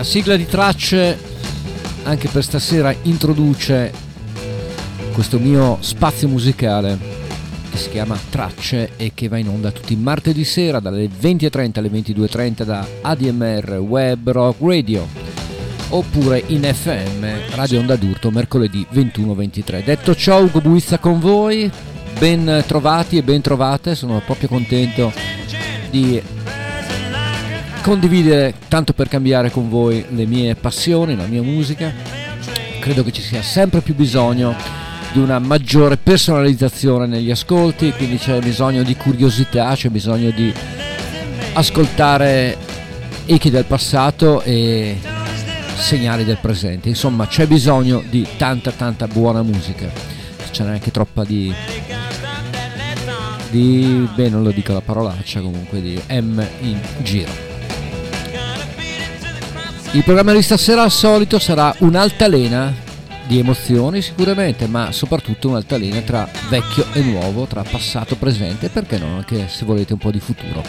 La sigla di tracce anche per stasera introduce questo mio spazio musicale che si chiama Tracce e che va in onda tutti i martedì sera dalle 20.30 alle 22.30 da ADMR Web Rock Radio oppure in FM Radio Onda d'Urto mercoledì 21-23. Detto ciò Ugo Buizza con voi, ben trovati e ben trovate, sono proprio contento di condividere tanto per cambiare con voi le mie passioni, la mia musica. Credo che ci sia sempre più bisogno di una maggiore personalizzazione negli ascolti, quindi c'è bisogno di curiosità, c'è bisogno di ascoltare echi del passato e segnali del presente. Insomma, c'è bisogno di tanta tanta buona musica. Ce n'è anche troppa di di beh non lo dico la parolaccia comunque di M in giro. Il programma di stasera al solito sarà un'altalena di emozioni sicuramente, ma soprattutto un'altalena tra vecchio e nuovo, tra passato e presente, perché no, anche se volete un po' di futuro.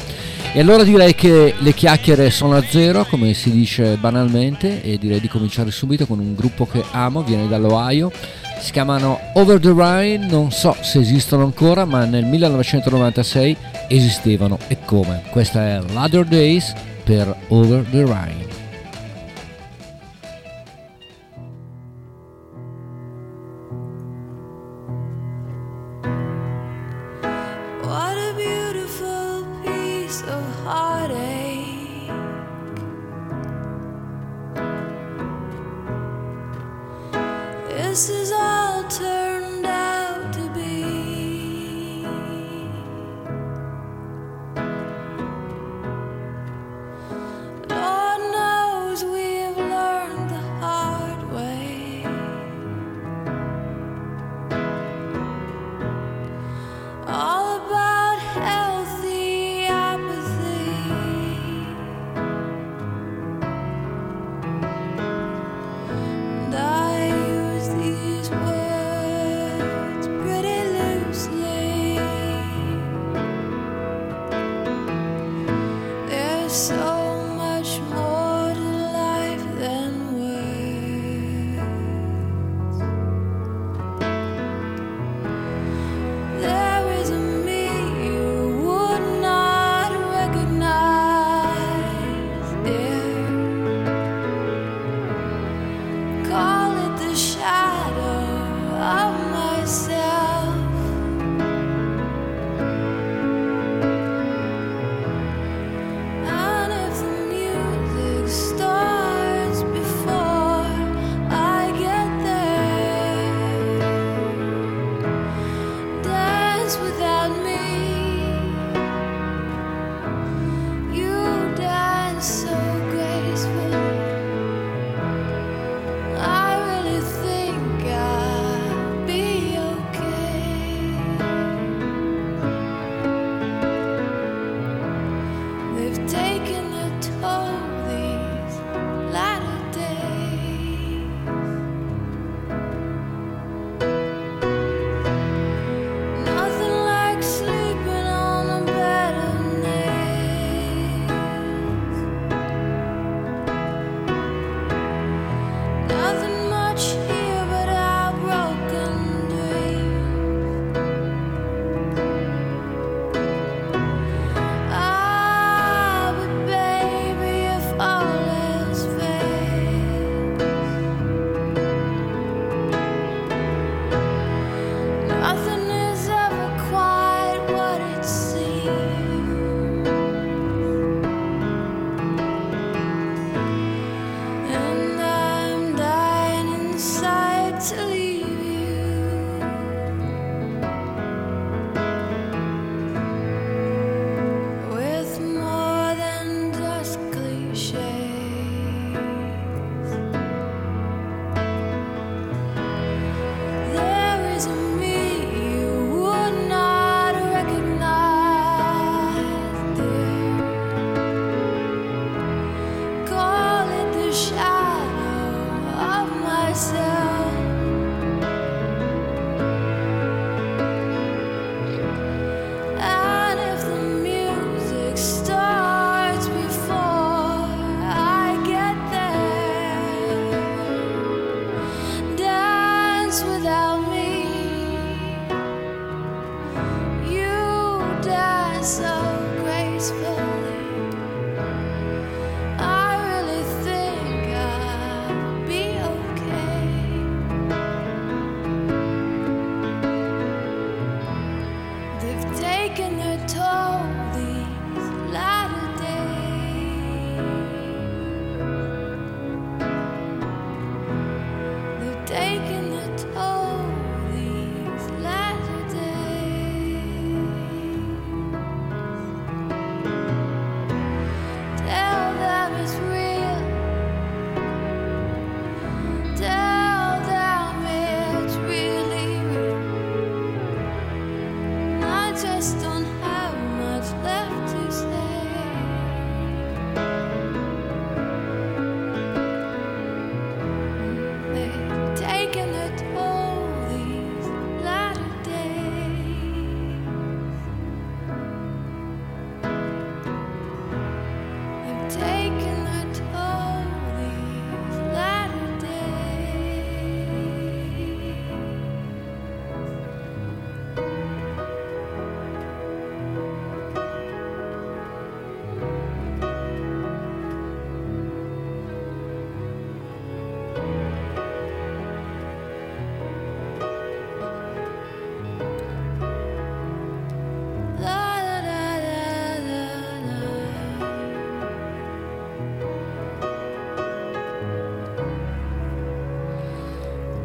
E allora direi che le chiacchiere sono a zero, come si dice banalmente, e direi di cominciare subito con un gruppo che amo, viene dall'Ohio, si chiamano Over the Rhine, non so se esistono ancora, ma nel 1996 esistevano e come. Questa è Ladder Days per Over the Rhine.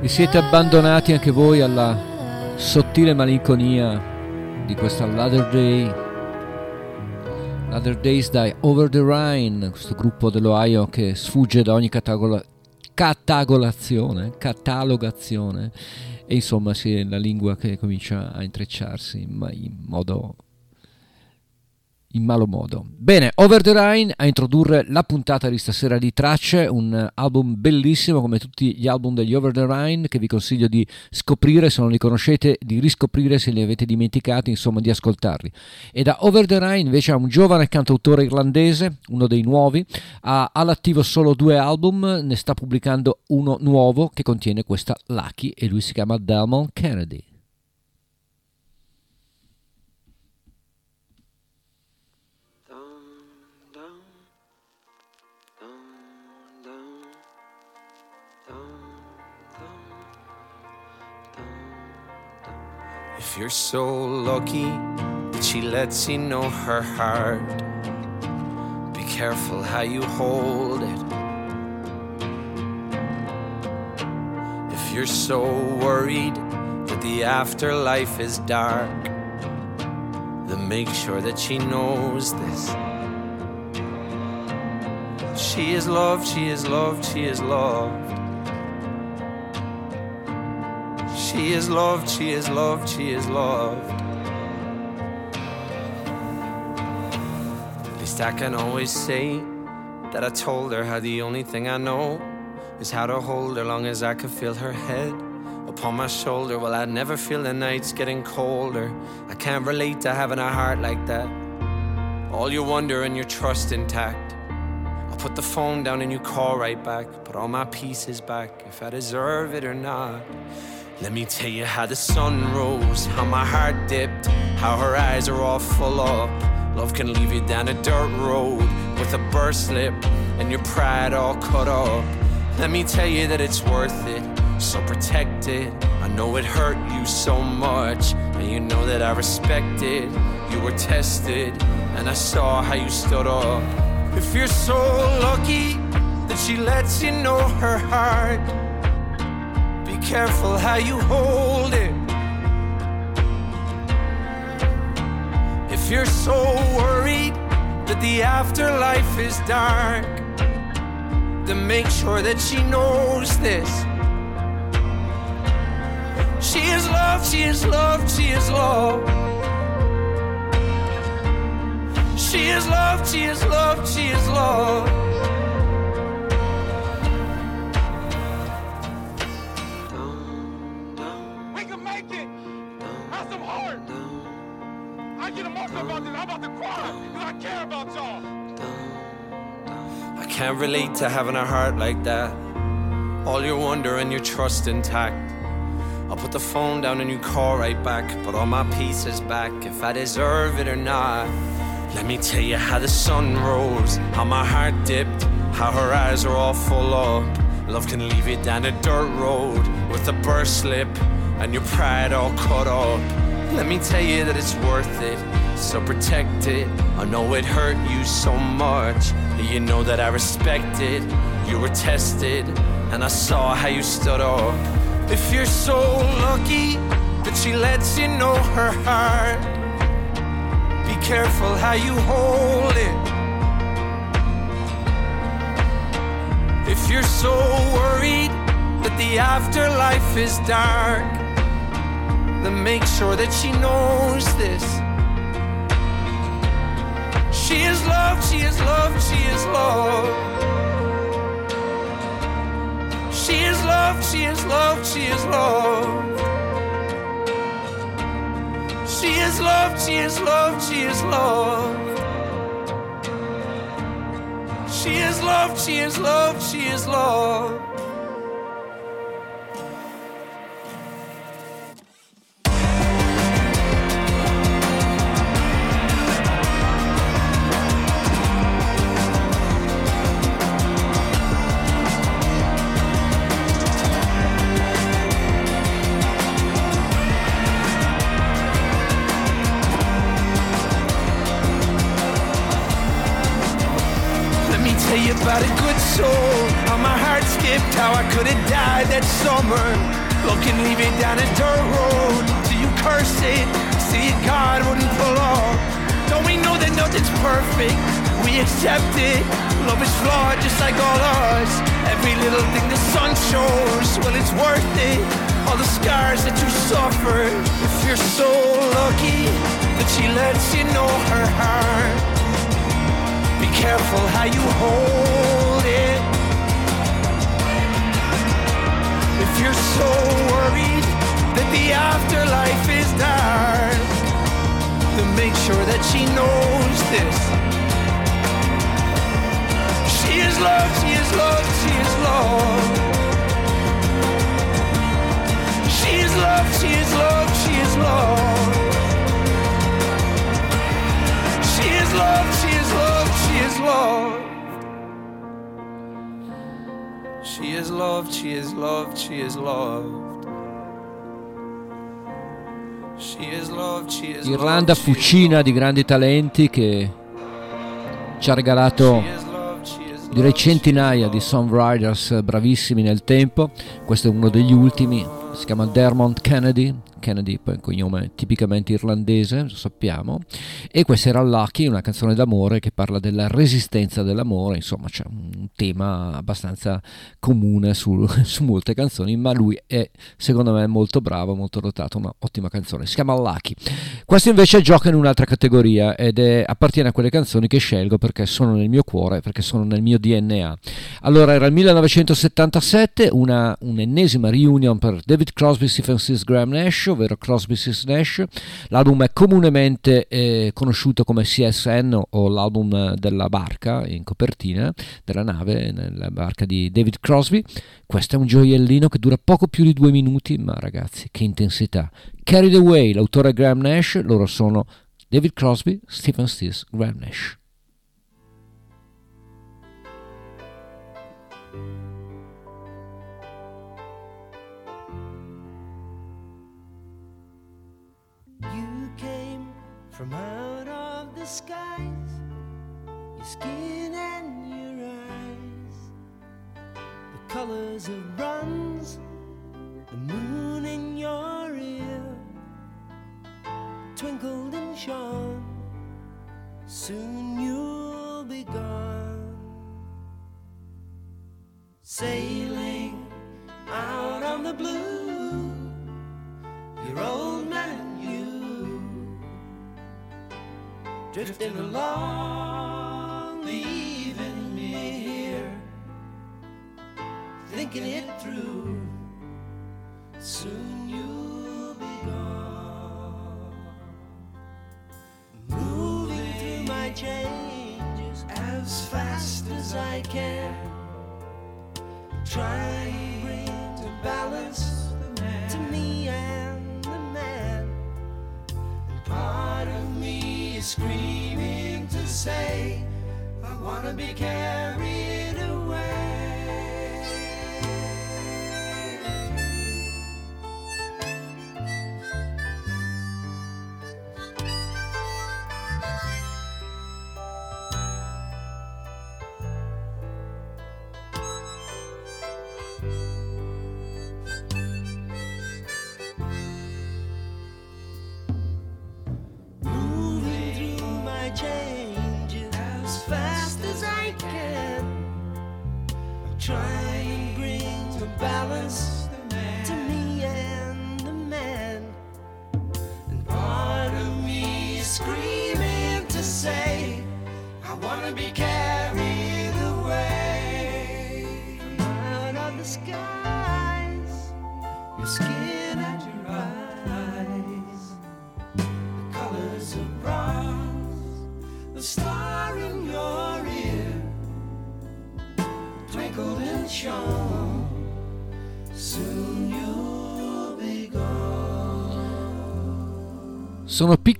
Vi siete abbandonati anche voi alla sottile malinconia di questa Latter Day. Latter Days dai Over the Rhine, questo gruppo dell'Ohio che sfugge da ogni catagola, catagolazione, catalogazione e insomma sì, la lingua che comincia a intrecciarsi in modo in malo modo. Bene, Over the Rhine a introdurre la puntata di stasera di Tracce, un album bellissimo come tutti gli album degli Over the Rhine che vi consiglio di scoprire se non li conoscete, di riscoprire se li avete dimenticati, insomma di ascoltarli. E da Over the Rhine invece ha un giovane cantautore irlandese, uno dei nuovi, ha all'attivo solo due album, ne sta pubblicando uno nuovo che contiene questa Lucky e lui si chiama Delmon Kennedy. If you're so lucky that she lets you know her heart, be careful how you hold it. If you're so worried that the afterlife is dark, then make sure that she knows this. She is loved, she is loved, she is loved. She is loved, she is loved, she is loved. At least I can always say that I told her how the only thing I know is how to hold her long as I could feel her head upon my shoulder. Well, I'd never feel the nights getting colder. I can't relate to having a heart like that. All your wonder and your trust intact. I'll put the phone down and you call right back. Put all my pieces back if I deserve it or not. Let me tell you how the sun rose, how my heart dipped, how her eyes are all full up. Love can leave you down a dirt road with a burst lip and your pride all cut up. Let me tell you that it's worth it, so protect it. I know it hurt you so much, and you know that I respect it. You were tested, and I saw how you stood up. If you're so lucky that she lets you know her heart careful how you hold it. If you're so worried that the afterlife is dark, then make sure that she knows this. She is loved, she is loved, she is loved. She is loved, she is loved, she is loved. Can't relate to having a heart like that. All your wonder and your trust intact. I'll put the phone down and you call right back. Put all my pieces back if I deserve it or not. Let me tell you how the sun rose, how my heart dipped, how her eyes are all full of. Love can leave you down a dirt road with a burst slip and your pride all cut up. Let me tell you that it's worth it, so protect it. I know it hurt you so much, you know that I respect it. You were tested, and I saw how you stood up. If you're so lucky that she lets you know her heart, be careful how you hold it. If you're so worried that the afterlife is dark, then make sure that she knows this. She is loved, she is loved, she is loved. She is loved, she is loved, she is loved. She is loved, she is loved, she is loved. She is loved, she is loved, she is loved. Fucina di grandi talenti che ci ha regalato direi centinaia di songwriters bravissimi nel tempo. Questo è uno degli ultimi, si chiama Dermont Kennedy, Kennedy, poi un cognome tipicamente irlandese, lo sappiamo, e questa era Lucky, una canzone d'amore che parla della resistenza dell'amore, insomma c'è un tema abbastanza comune su, su molte canzoni, ma lui è secondo me molto bravo, molto dotato, un'ottima canzone, si chiama Lucky. Questo invece gioca in un'altra categoria ed è, appartiene a quelle canzoni che scelgo perché sono nel mio cuore, perché sono nel mio DNA. Allora era il 1977, una, un'ennesima reunion per David Crosby, Stephen Graham Nash, ovvero Crosby, Stills Nash. L'album è comunemente eh, conosciuto come CSN o l'album della barca in copertina della nave, nella barca di David Crosby. Questo è un gioiellino che dura poco più di due minuti, ma ragazzi, che intensità. Carried Away, l'autore Graham Nash, loro sono David Crosby, Stephen Stills, Graham Nash. Skin and your eyes, the colors of bronze, the moon in your ear, twinkled and shone. Soon you'll be gone, sailing out on the blue. Your old man you drifting along, making it through. Soon you'll be gone. Moving through my changes as fast as I can. Trying to balance the man to me and the man. And part of me is screaming to say, I wanna be carried away.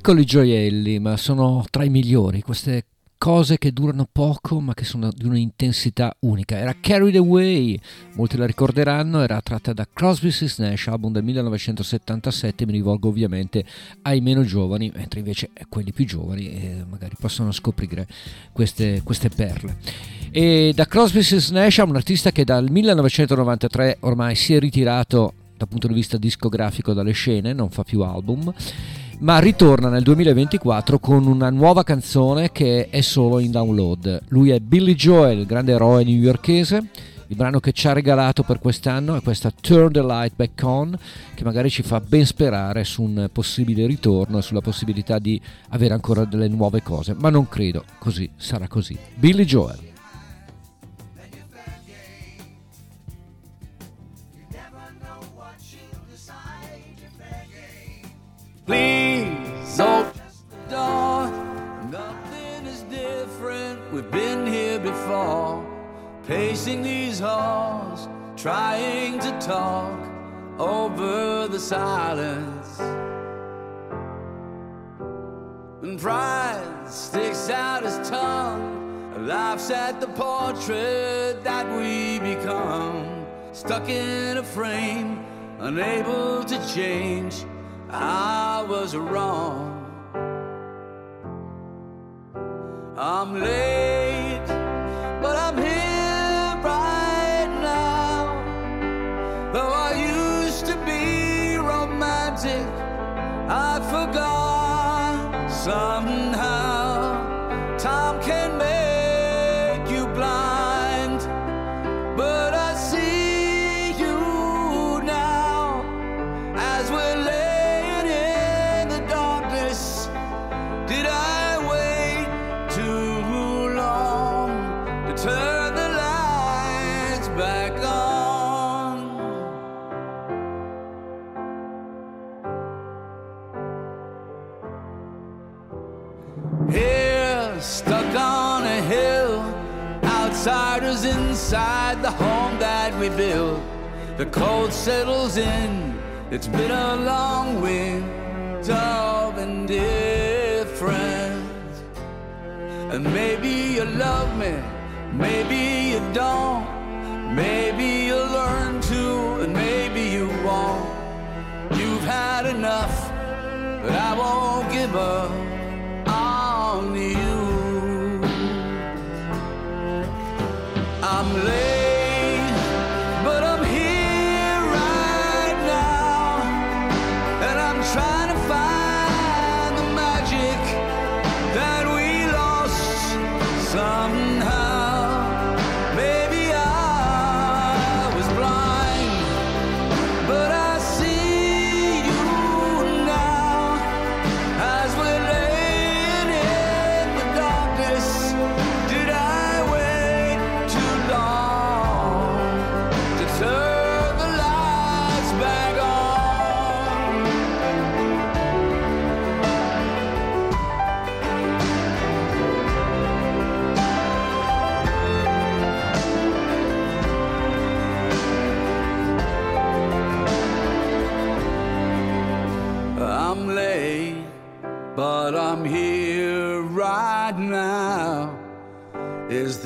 Piccoli gioielli, ma sono tra i migliori. Queste cose che durano poco, ma che sono di un'intensità unica. Era Carried Away, molti la ricorderanno, era tratta da Crosby Stills Nash, album del 1977. Mi rivolgo ovviamente ai meno giovani, mentre invece quelli più giovani eh, magari possono scoprire queste, queste perle. E da Crosby Stills Nash un artista che dal 1993 ormai si è ritirato dal punto di vista discografico dalle scene, non fa più album ma ritorna nel 2024 con una nuova canzone che è solo in download. Lui è Billy Joel, il grande eroe newyorkese. Il brano che ci ha regalato per quest'anno è questa Turn the Light Back On, che magari ci fa ben sperare su un possibile ritorno e sulla possibilità di avere ancora delle nuove cose, ma non credo così sarà così. Billy Joel. Please open the door. Nothing is different. We've been here before. Pacing these halls, trying to talk over the silence. And pride sticks out his tongue, laughs at the portrait that we become. Stuck in a frame, unable to change. I was wrong. I'm late, but I'm here right now. Though I used to be romantic, I forgot somehow. We built. The cold settles in, it's been a long winter of indifference. And maybe you love me, maybe you don't. Maybe you'll learn to, and maybe you won't. You've had enough, but I won't give up on you. I'm late,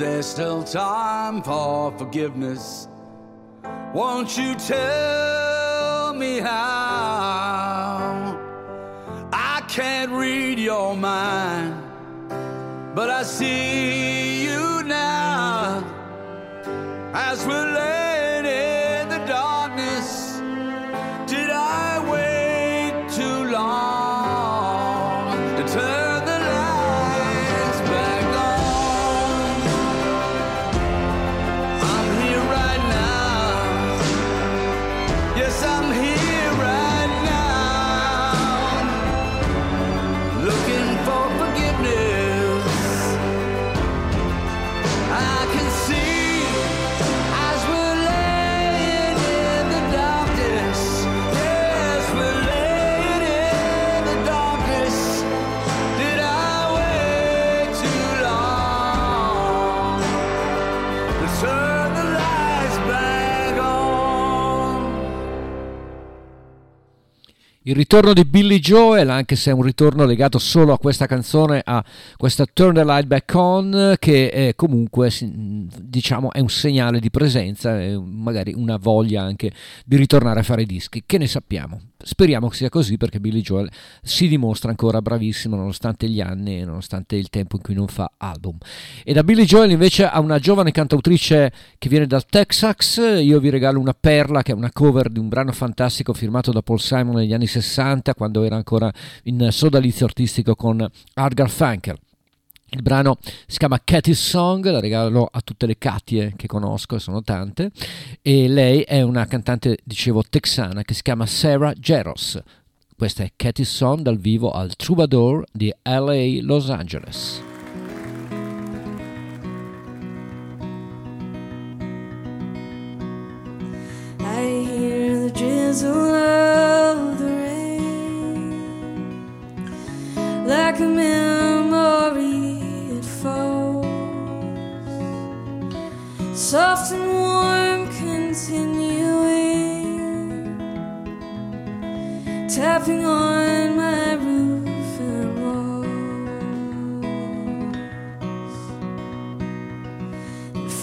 Is there still time for forgiveness? Won't you tell me how? I can't read your mind, but I see you now as we're Il ritorno di Billy Joel, anche se è un ritorno legato solo a questa canzone, a questa Turn the Light Back On, che comunque diciamo è un segnale di presenza e magari una voglia anche di ritornare a fare dischi. Che ne sappiamo? Speriamo che sia così perché Billy Joel si dimostra ancora bravissimo nonostante gli anni e nonostante il tempo in cui non fa album. E da Billy Joel invece a una giovane cantautrice che viene dal Texas, io vi regalo una perla che è una cover di un brano fantastico firmato da Paul Simon negli anni 60 quando era ancora in sodalizio artistico con Art Garfunkel. Il brano si chiama Cathy's Song, la regalo a tutte le Katie che conosco, sono tante, e lei è una cantante, dicevo, texana che si chiama Sarah Jeros. Questa è Cathy's Song dal vivo al Troubadour di LA Los Angeles. I hear the drizzle of the rain like a soft and warm, continuing, tapping on my roof and walls.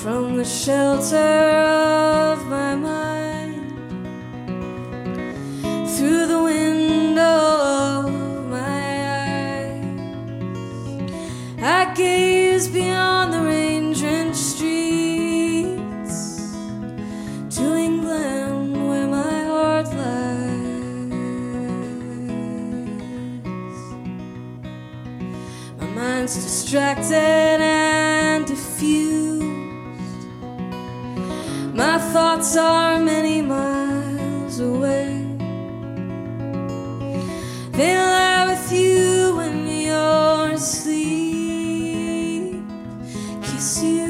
From the shelter of my mind, through the window of my eyes, I gaze beyond the rain England where my heart lies. My mind's distracted and diffused. My thoughts are many miles away. They lie with you when you're asleep. Kiss you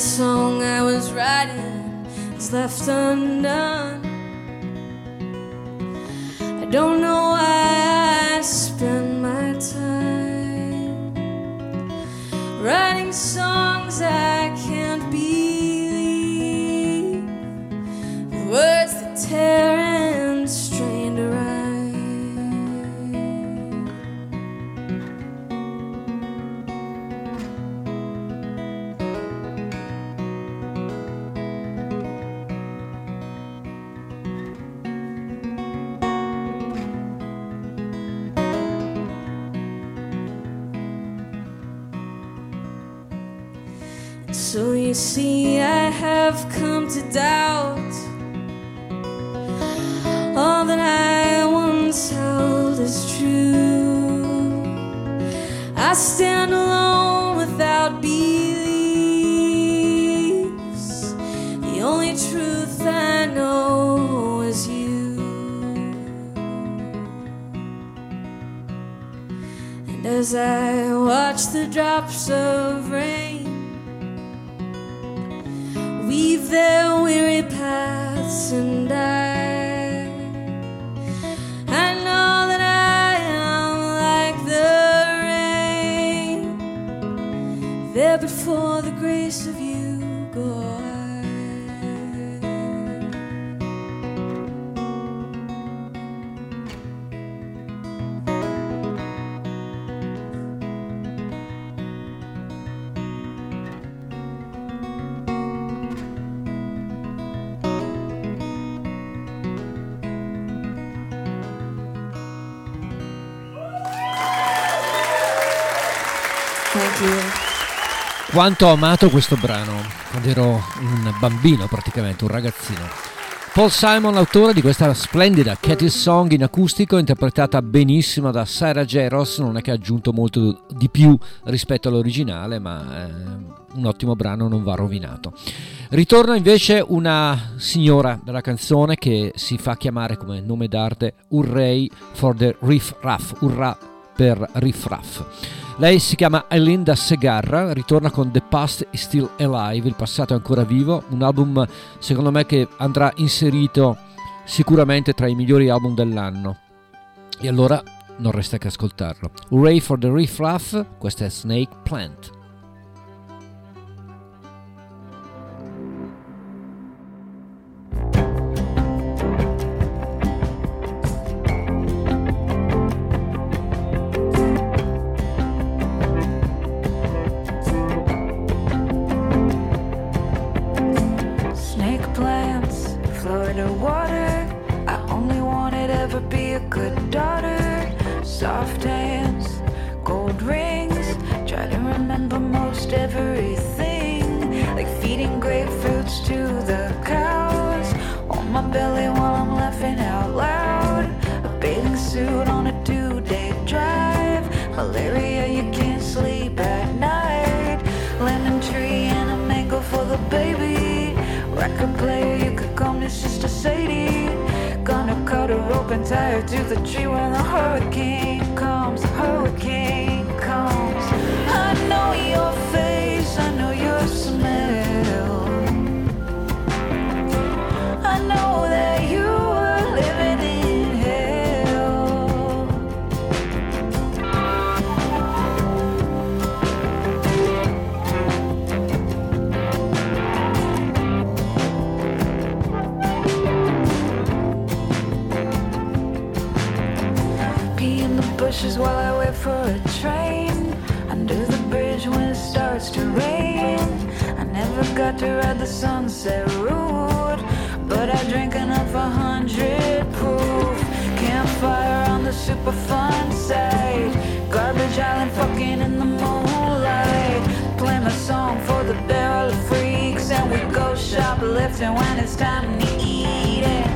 song I was writing is left undone. I don't know why I spend my time writing songs I can't believe, with words that tear you see, I have come to doubt all that I once held as true. I stand alone without beliefs. The only truth I know is you. And as I watch the drops of rain weave their weary paths and I I know that I am like the rain. There before the grace of Quanto ho amato questo brano quando ero un bambino praticamente, un ragazzino. Paul Simon, l'autore di questa splendida Cathy Song in acustico, interpretata benissimo da Sarah. Ross, non è che ha aggiunto molto di più rispetto all'originale, ma eh, un ottimo brano non va rovinato. Ritorna invece una signora della canzone che si fa chiamare come nome d'arte Urray for the Riff Raff, Urra per Riff Raff. Lei si chiama Elinda Segarra, ritorna con The Past is Still Alive, il passato è ancora vivo, un album secondo me che andrà inserito sicuramente tra i migliori album dell'anno. E allora non resta che ascoltarlo. Hooray for the Riff Raff, questa è Snake Plant. belly while I'm laughing out loud. A bathing suit on a two day drive. Malaria, you can't sleep at night. Lemon tree and a mango for the baby. Record player, you could come to Sister Sadie. Gonna cut a rope and tie her to the tree when the hurricane comes. Hurricane. ashes while I wait for a train. Under the bridge when it starts to rain. I never got to ride the sunset route, but I drink enough a hundred proof. Campfire on the super fun side, Garbage island fucking in the moonlight. Play my song for the barrel of freaks, and we go shoplifting when it's time to eat it.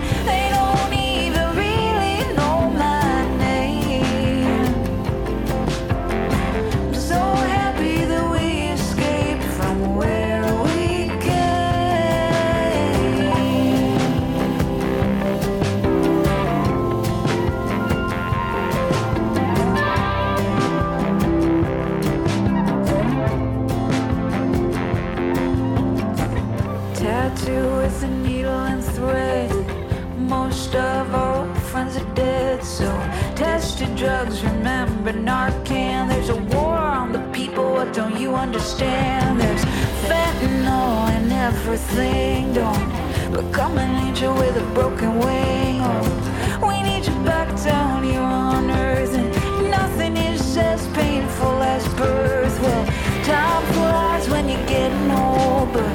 remember Narcan. There's a war on the people, what don't you understand? There's fentanyl and everything. Don't become an angel with a broken wing. Oh, we need you back down here on earth. And nothing is as painful as birth. Well, time flies when you're getting old. But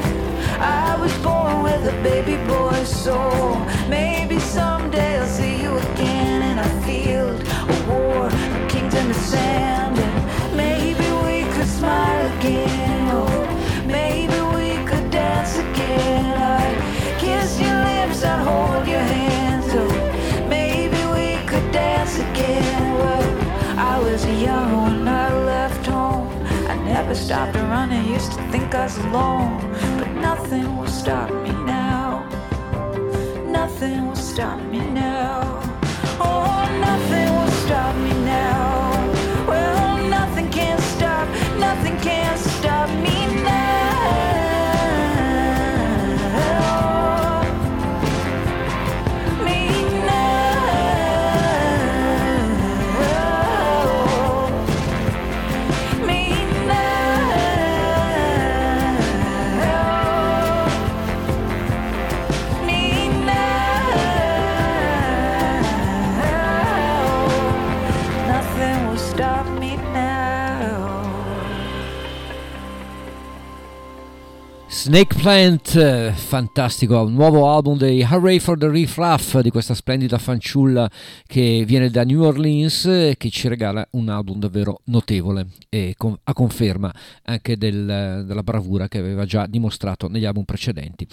I was born with a baby boy soul. Maybe never stopped running. Used to think I was alone, but nothing will stop me now. Nothing will stop me now. Oh, nothing will stop me now. Well, nothing can stop, nothing can stop. Snake Plant, fantastico, nuovo album dei Hooray for the Riff Raff di questa splendida fanciulla che viene da New Orleans e che ci regala un album davvero notevole e con, a conferma anche del, della bravura che aveva già dimostrato negli album precedenti.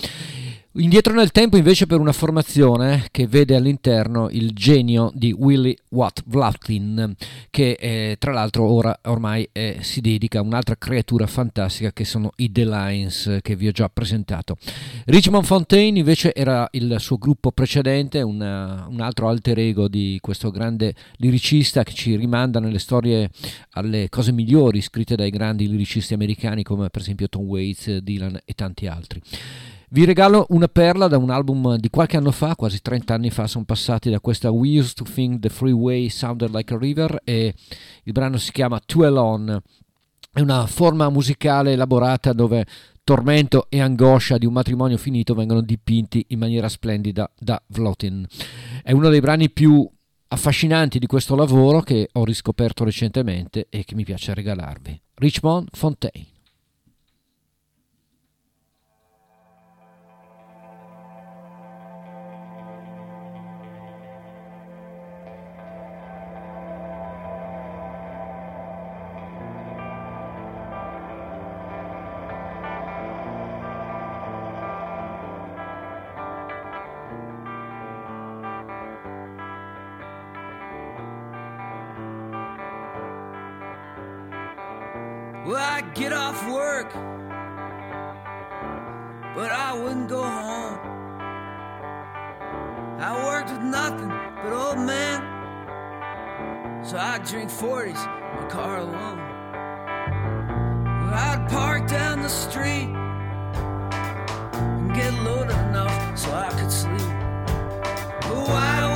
Indietro nel tempo invece per una formazione che vede all'interno il genio di Willie Watt Vlautin che eh, tra l'altro ora ormai eh, si dedica a un'altra creatura fantastica che sono i The Lions che vi ho già presentato. Richmond Fontaine invece era il suo gruppo precedente, una, un altro alter ego di questo grande liricista che ci rimanda nelle storie alle cose migliori scritte dai grandi liricisti americani come per esempio Tom Waits, Dylan e tanti altri. Vi regalo una perla da un album di qualche anno fa, quasi 30 anni fa sono passati da questa We Used to Think the Freeway Sounded Like a River e il brano si chiama Too Alone. È una forma musicale elaborata dove tormento e angoscia di un matrimonio finito vengono dipinti in maniera splendida da Vlotin. È uno dei brani più affascinanti di questo lavoro che ho riscoperto recentemente e che mi piace regalarvi. Richmond Fontaine. Off work, but I wouldn't go home. I worked with nothing but old men, so I'd drink 40s in my car alone. I'd park down the street and get loaded enough so I could sleep. But why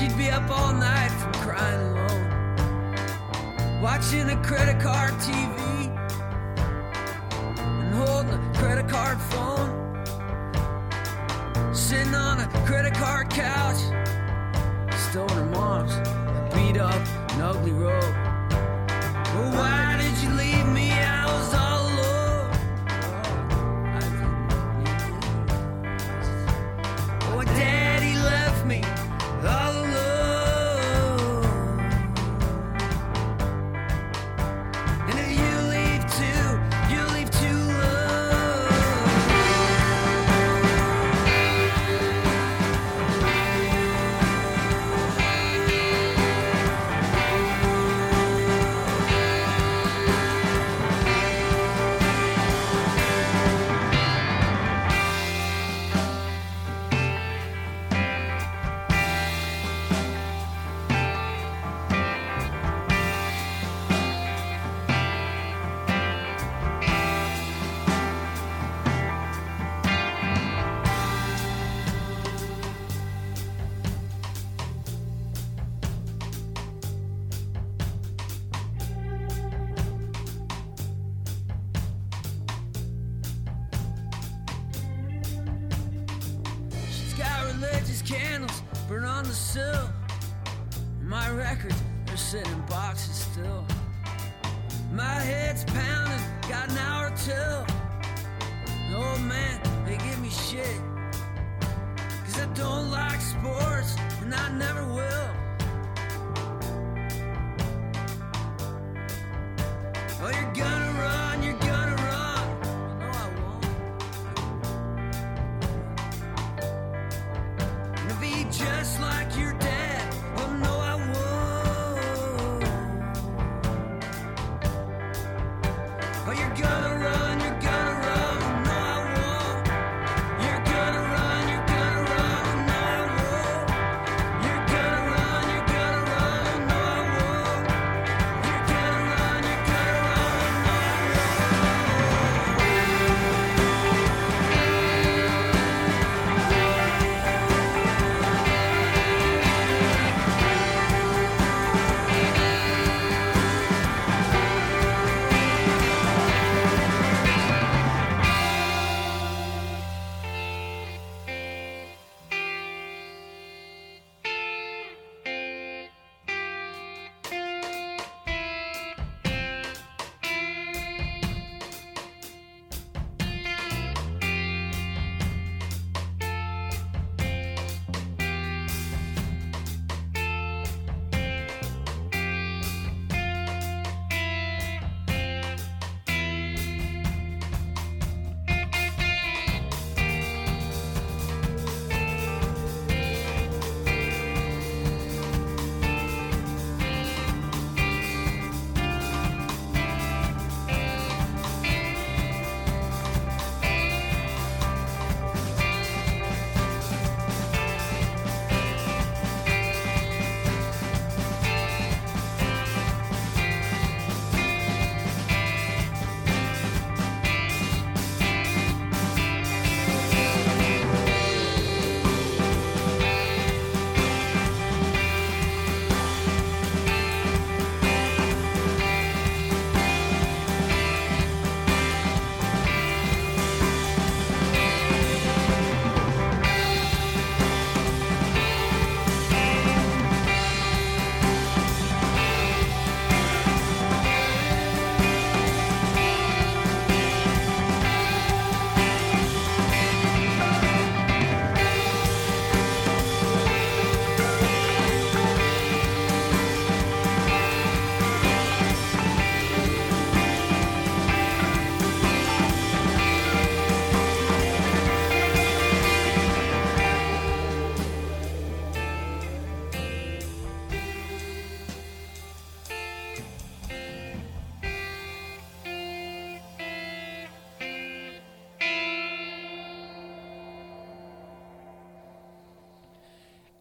she'd be up all night from crying alone, watching a credit card TV and holding a credit card phone, sitting on a credit card couch stole her mom's beat up and ugly road. Well, why did you leave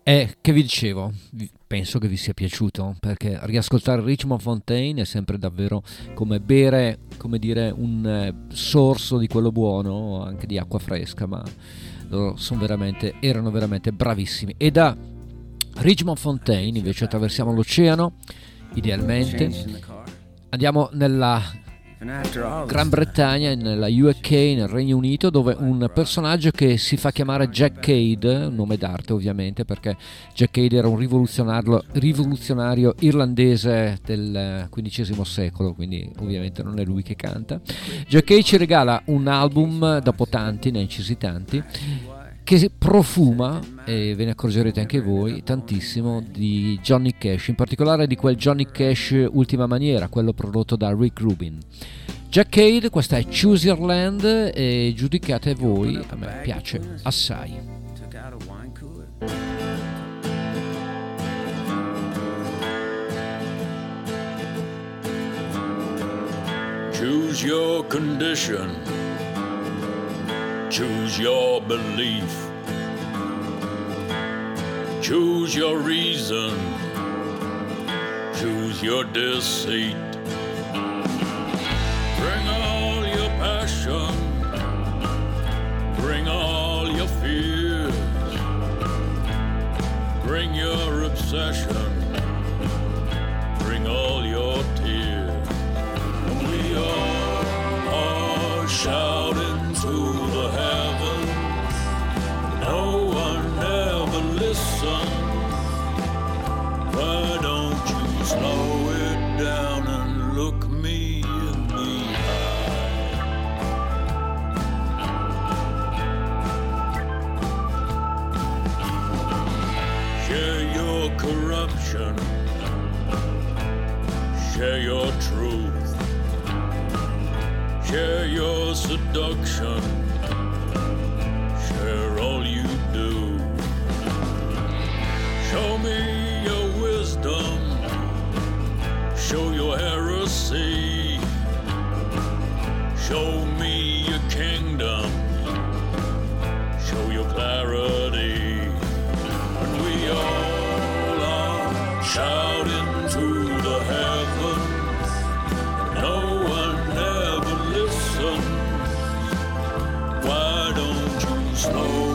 E che vi dicevo, penso che vi sia piaciuto perché riascoltare Richmond Fontaine è sempre davvero come bere, come dire, un eh, sorso di quello buono, anche di acqua fresca, ma loro veramente, erano veramente bravissimi. E da Richmond Fontaine invece attraversiamo l'oceano, idealmente, andiamo nella Gran Bretagna, nella UK, nel Regno Unito, dove un personaggio che si fa chiamare Jack Cade, nome d'arte ovviamente, perché Jack Cade era un rivoluzionario, rivoluzionario irlandese del XV secolo, quindi ovviamente non è lui che canta. Jack Cade ci regala un album, dopo tanti, ne ha incisi tanti, che profuma, e ve ne accorgerete anche voi, tantissimo di Johnny Cash, in particolare di quel Johnny Cash Ultima Maniera, quello prodotto da Rick Rubin. Jack Cade, questa è Choose Your Land e giudicate voi, a me piace assai. Choose your condition. Choose your belief. Choose your reason. Choose your deceit. Bring all your passion. Bring all your fears. Bring your obsession. Bring all your slow it down and look me in the eye? Share your corruption. Share your truth. Share your seduction. Share all you do. Show me your wisdom. Show your heresy. Show me your kingdom. Show your clarity. And we all are shouting to the heavens. No one ever listens. Why don't you slow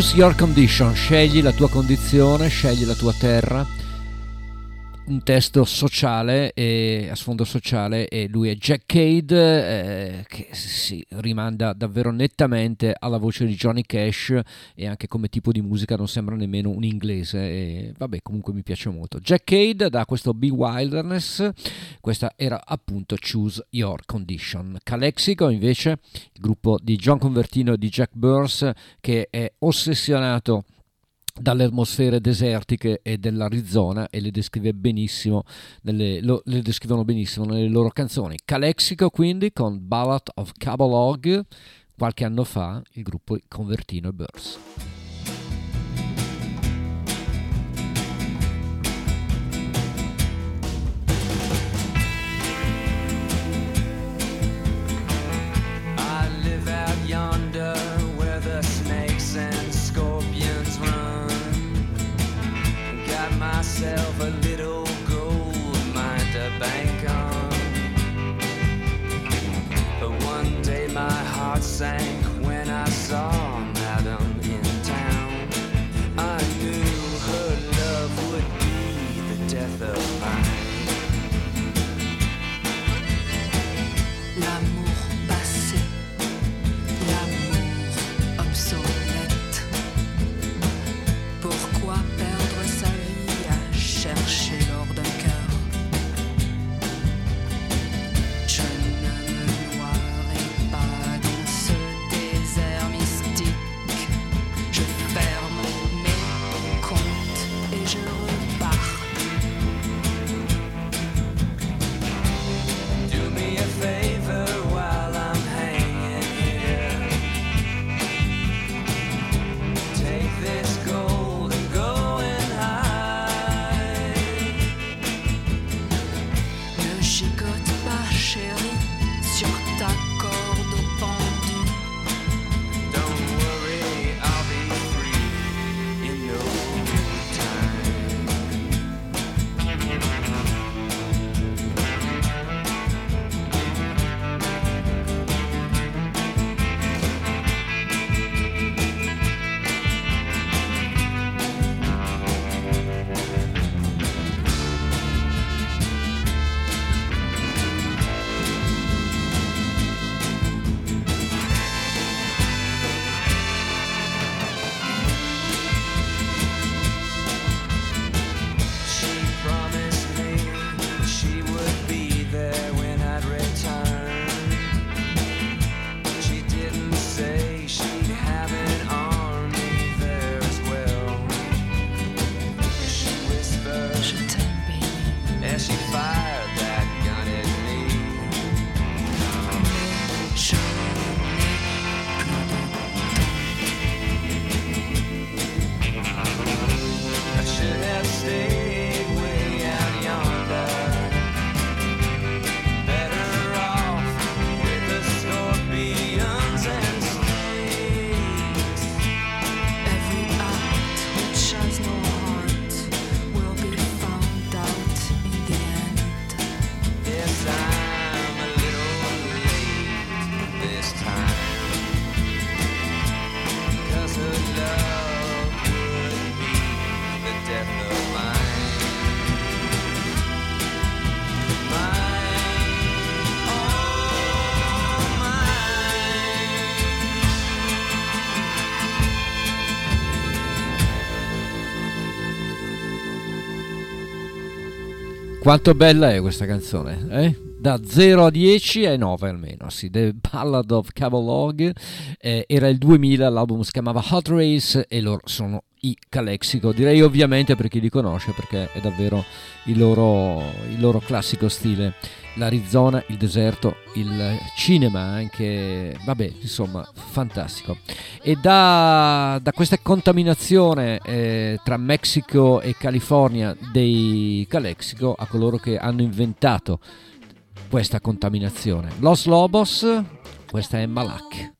Choose your condition, scegli la tua condizione, scegli la tua terra. Un testo sociale e, a sfondo sociale e lui è Jack Cade eh, si rimanda davvero nettamente alla voce di Johnny Cash e anche come tipo di musica non sembra nemmeno un inglese e vabbè comunque mi piace molto. Jack Cade da questo Be Wilderness questa era appunto Choose Your Condition. Calexico invece il gruppo di John Convertino e di Jack Burrs che è ossessionato dalle atmosfere desertiche e dell'Arizona e le descrive benissimo nelle, lo, le descrivono benissimo nelle loro canzoni. Calexico quindi con Ballad of Cabalog qualche anno fa il gruppo Convertino e Burrs. Quanto bella è questa canzone, eh? Da 0 a 10 è 9 almeno, sì, The Ballad of Cavalog, eh, era il 2000, l'album si chiamava Hot Race e loro sono i Calexico, direi ovviamente per chi li conosce perché è davvero il loro, il loro classico stile, l'Arizona, il deserto, il cinema anche, vabbè, insomma, fantastico. E da, da questa contaminazione eh, tra Messico e California dei Calexico a coloro che hanno inventato questa contaminazione. Los Lobos, questa è Malak.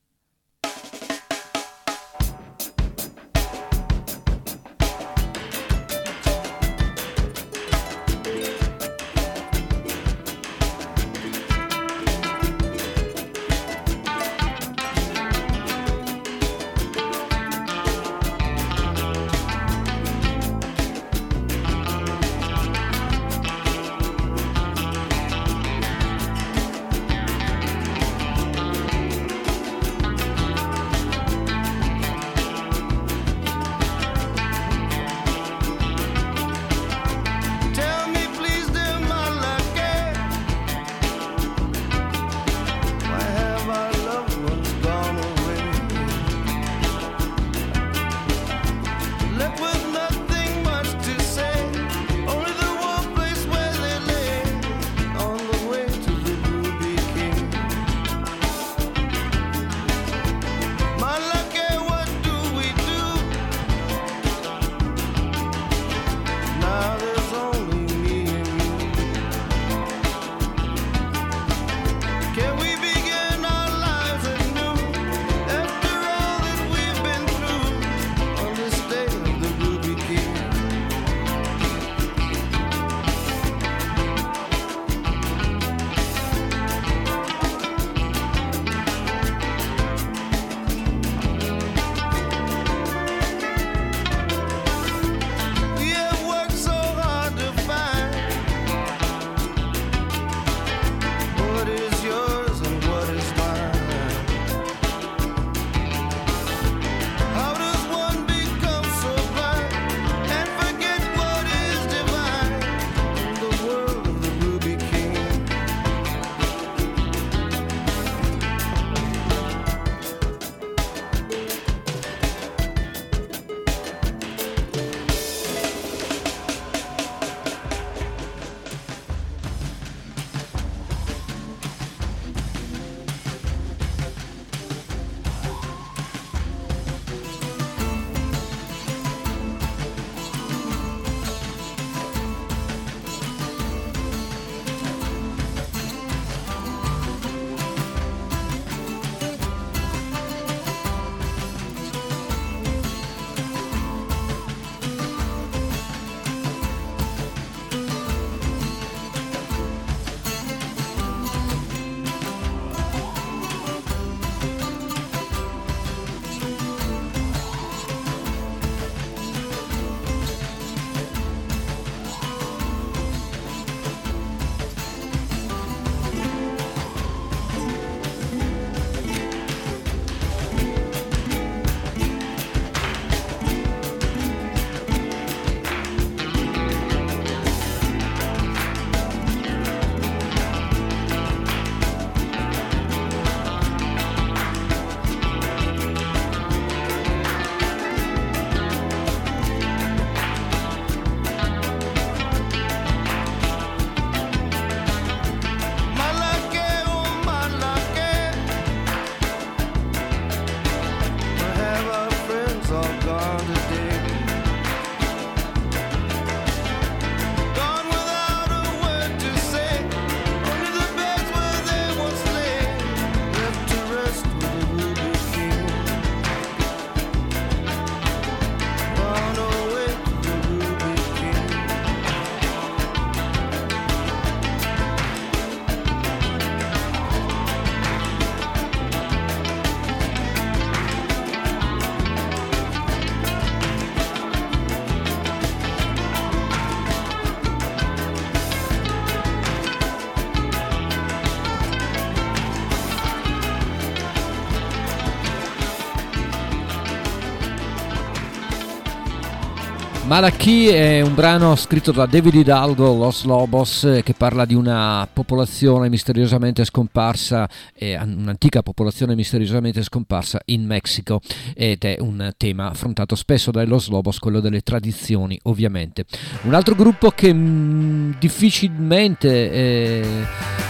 Malaki è un brano scritto da David Hidalgo, Los Lobos, che parla di una popolazione misteriosamente scomparsa, un'antica popolazione misteriosamente scomparsa in Messico ed è un tema affrontato spesso dai Los Lobos, quello delle tradizioni ovviamente. Un altro gruppo che mh, difficilmente... Eh,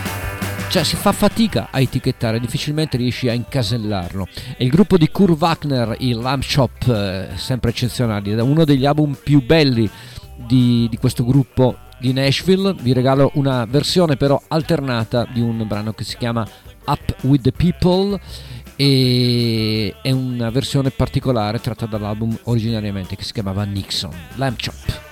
cioè si fa fatica a etichettare, difficilmente riesci a incasellarlo. È il gruppo di Kurt Wagner, il Lamb Shop, eh, sempre eccezionali, è uno degli album più belli di, di questo gruppo di Nashville. Vi regalo una versione però alternata di un brano che si chiama Up with the People e è una versione particolare tratta dall'album originariamente che si chiamava Nixon, Lamb Chop.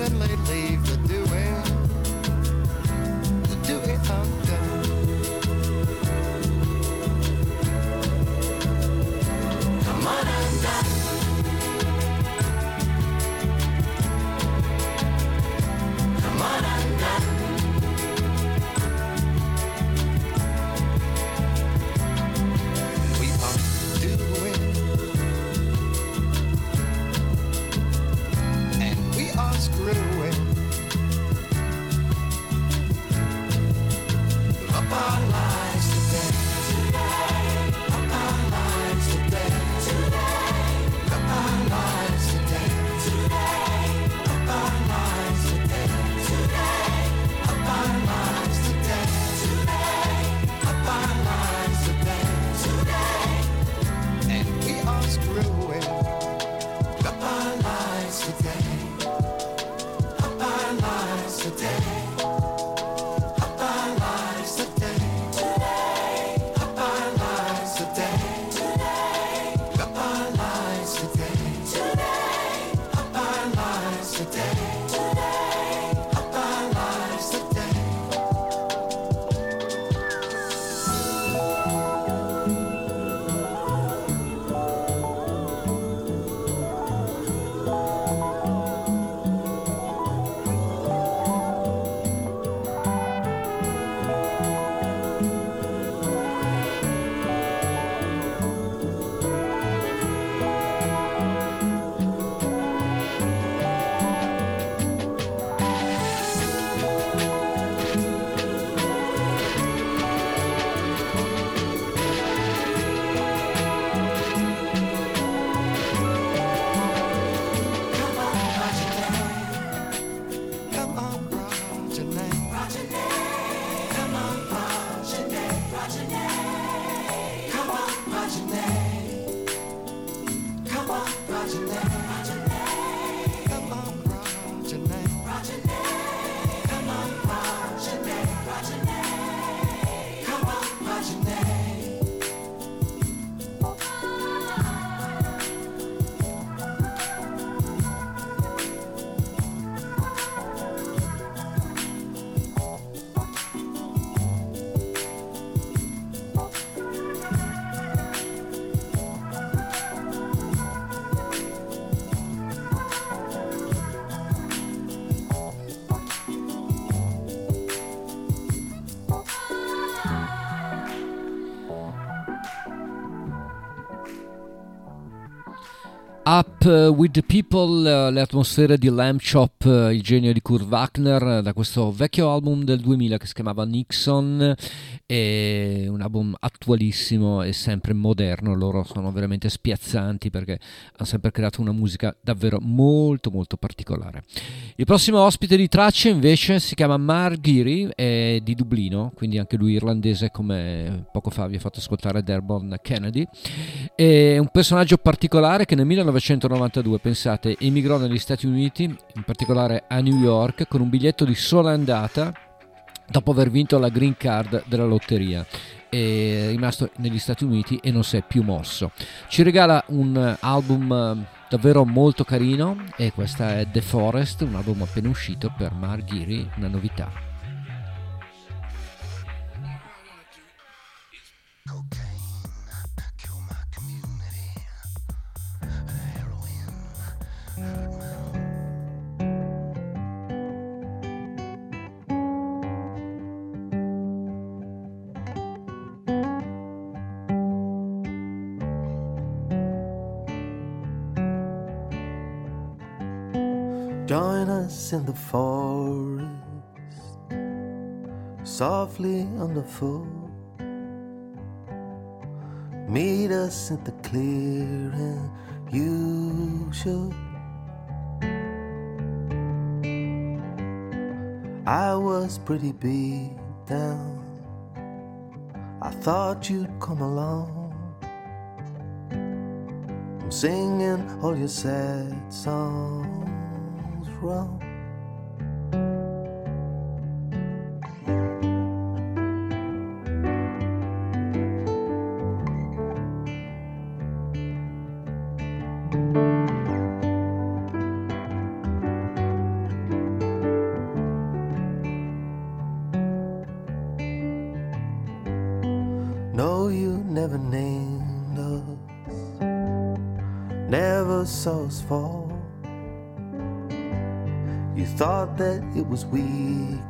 and they leave with the People, uh, le atmosfere di Lamb Chop, uh, il genio di Kurt Wagner, uh, da questo vecchio album del 2000 che si chiamava Nixon, è un album attualissimo e sempre moderno, loro sono veramente spiazzanti perché hanno sempre creato una musica davvero molto molto particolare. Il prossimo ospite di tracce invece si chiama Mark Geary, è di Dublino, quindi anche lui irlandese come poco fa vi ho fatto ascoltare Derbon Kennedy, è un personaggio particolare che nel 1992, pensate, emigrò negli Stati Uniti, in particolare a New York, con un biglietto di sola andata dopo aver vinto la green card della lotteria. È rimasto negli Stati Uniti e non si è più mosso. Ci regala un album eh, davvero molto carino e questa è The Forest, un album appena uscito per Mark Geary, una novità. Forest, softly underfoot. Meet us at the clearing, you should. I was pretty beat down. I thought you'd come along. I'm singing all your sad songs wrong. Thought that it was weakness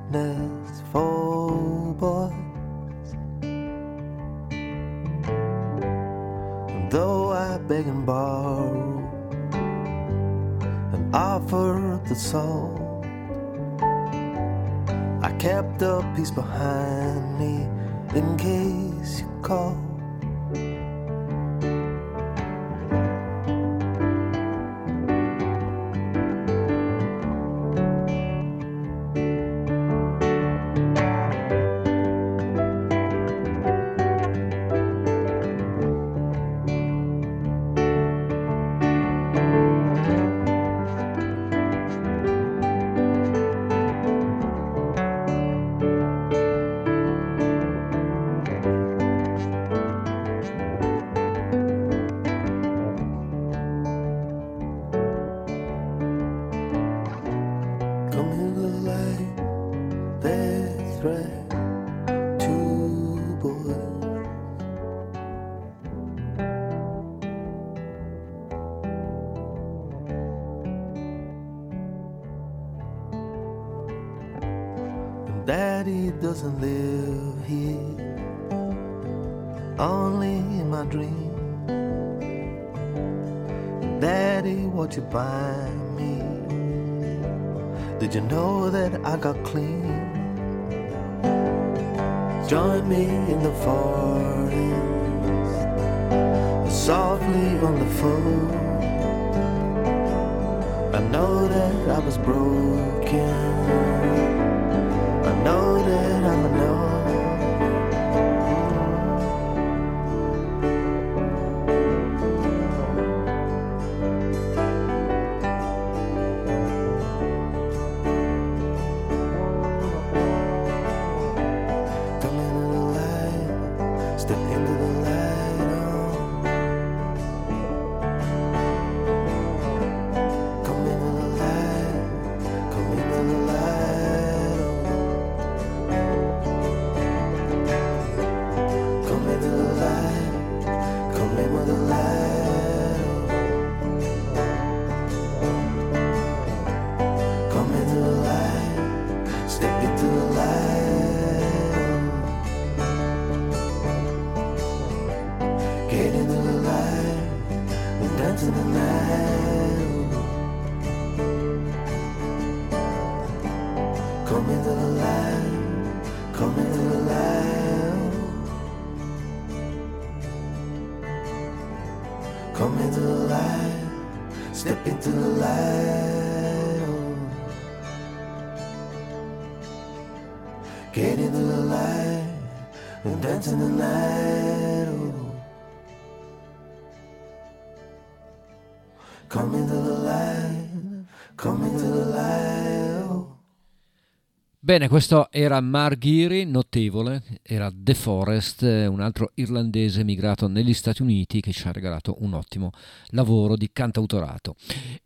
Bene, questo era Marghiri, notevole, era De Forest, un altro irlandese emigrato negli Stati Uniti che ci ha regalato un ottimo lavoro di cantautorato.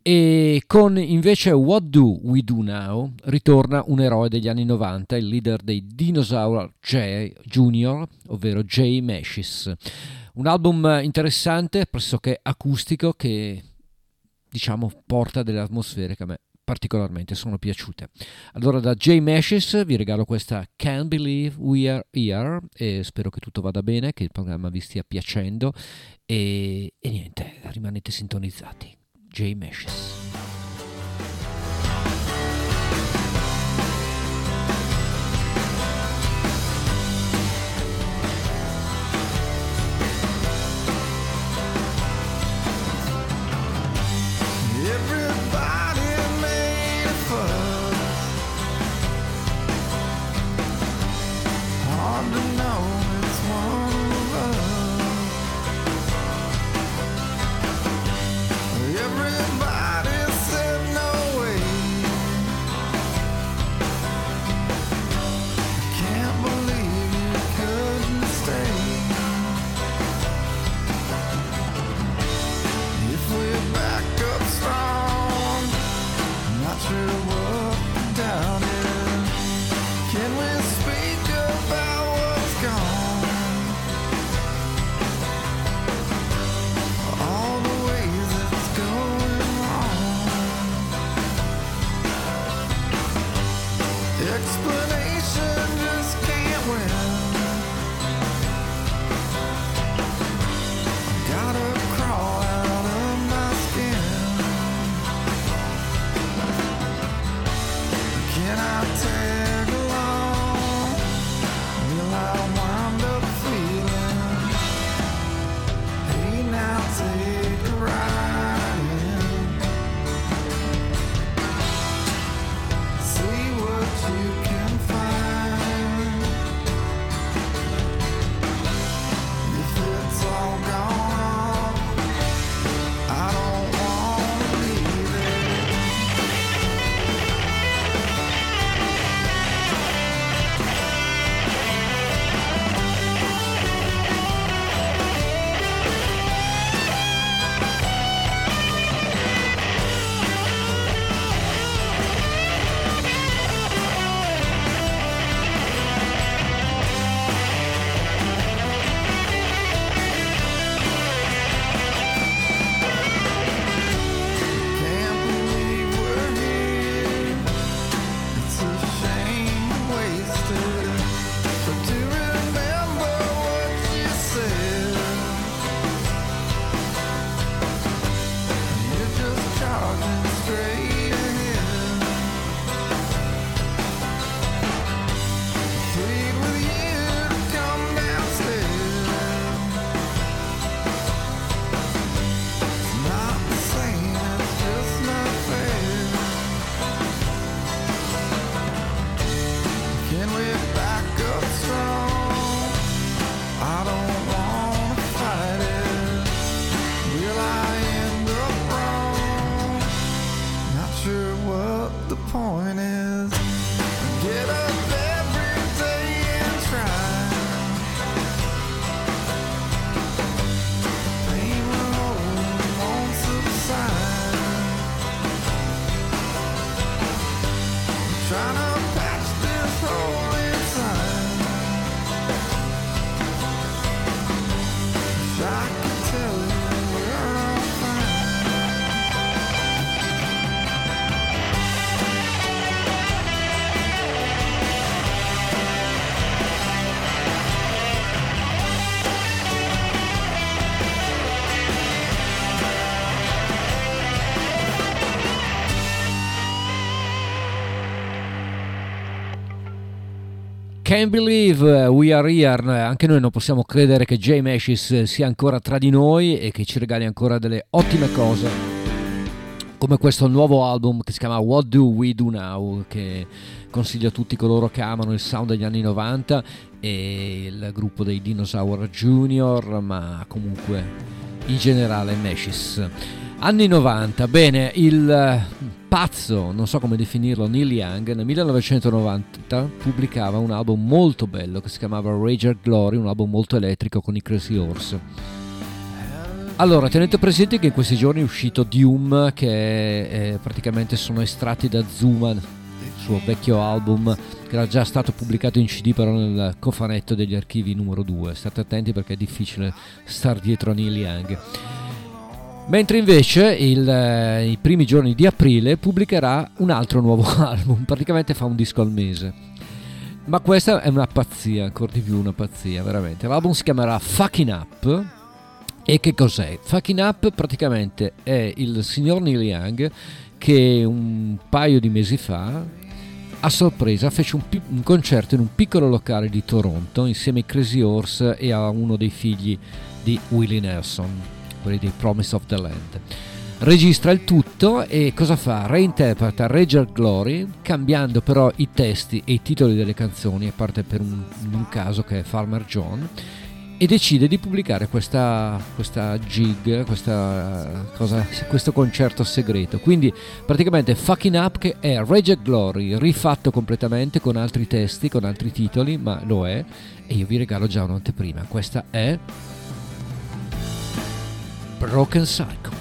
E con invece What Do We Do Now ritorna un eroe degli anni 90, il leader dei Dinosaur J- Jr., ovvero Jay Mashis. Un album interessante, pressoché acustico, che diciamo porta delle atmosfere che a me particolarmente sono piaciute. Allora da Jay Meshes vi regalo questa Can't Believe We Are Here e spero che tutto vada bene, che il programma vi stia piacendo e, e niente, rimanete sintonizzati. Jay Meshes. Every Can't believe we are here. Anche noi non possiamo credere che Jay Mashis sia ancora tra di noi e che ci regali ancora delle ottime cose. Come questo nuovo album che si chiama What Do We Do Now, che consiglio a tutti coloro che amano il sound degli anni 90 e il gruppo dei Dinosaur Junior, ma comunque in generale Mashis. Anni 90, bene, il pazzo, non so come definirlo, Neil Young nel 1990 pubblicava un album molto bello che si chiamava Rager Glory, un album molto elettrico con i Crazy Horse. Allora, tenete presente che in questi giorni è uscito Doom, che eh, praticamente sono estratti da Zuma, il suo vecchio album, che era già stato pubblicato in CD però nel cofanetto degli archivi numero 2. State attenti perché è difficile star dietro a Neil Young. Mentre invece il, eh, i primi giorni di aprile pubblicherà un altro nuovo album, praticamente fa un disco al mese. Ma questa è una pazzia, ancora di più una pazzia, veramente. L'album si chiamerà Fucking Up. E che cos'è? Fucking Up praticamente è il signor Neil Young che un paio di mesi fa a sorpresa fece un, pi- un concerto in un piccolo locale di Toronto insieme ai Crazy Horse e a uno dei figli di Willie Nelson quelli di Promise of the Land. Registra il tutto e cosa fa? Reinterpreta Rager Glory, cambiando però i testi e i titoli delle canzoni, a parte per un, un caso che è Farmer John, e decide di pubblicare questa, questa gig, questa cosa, questo concerto segreto. Quindi praticamente Fucking Up che è Rager Glory rifatto completamente con altri testi, con altri titoli, ma lo è, e io vi regalo già un'anteprima. Questa è Broken Cycle.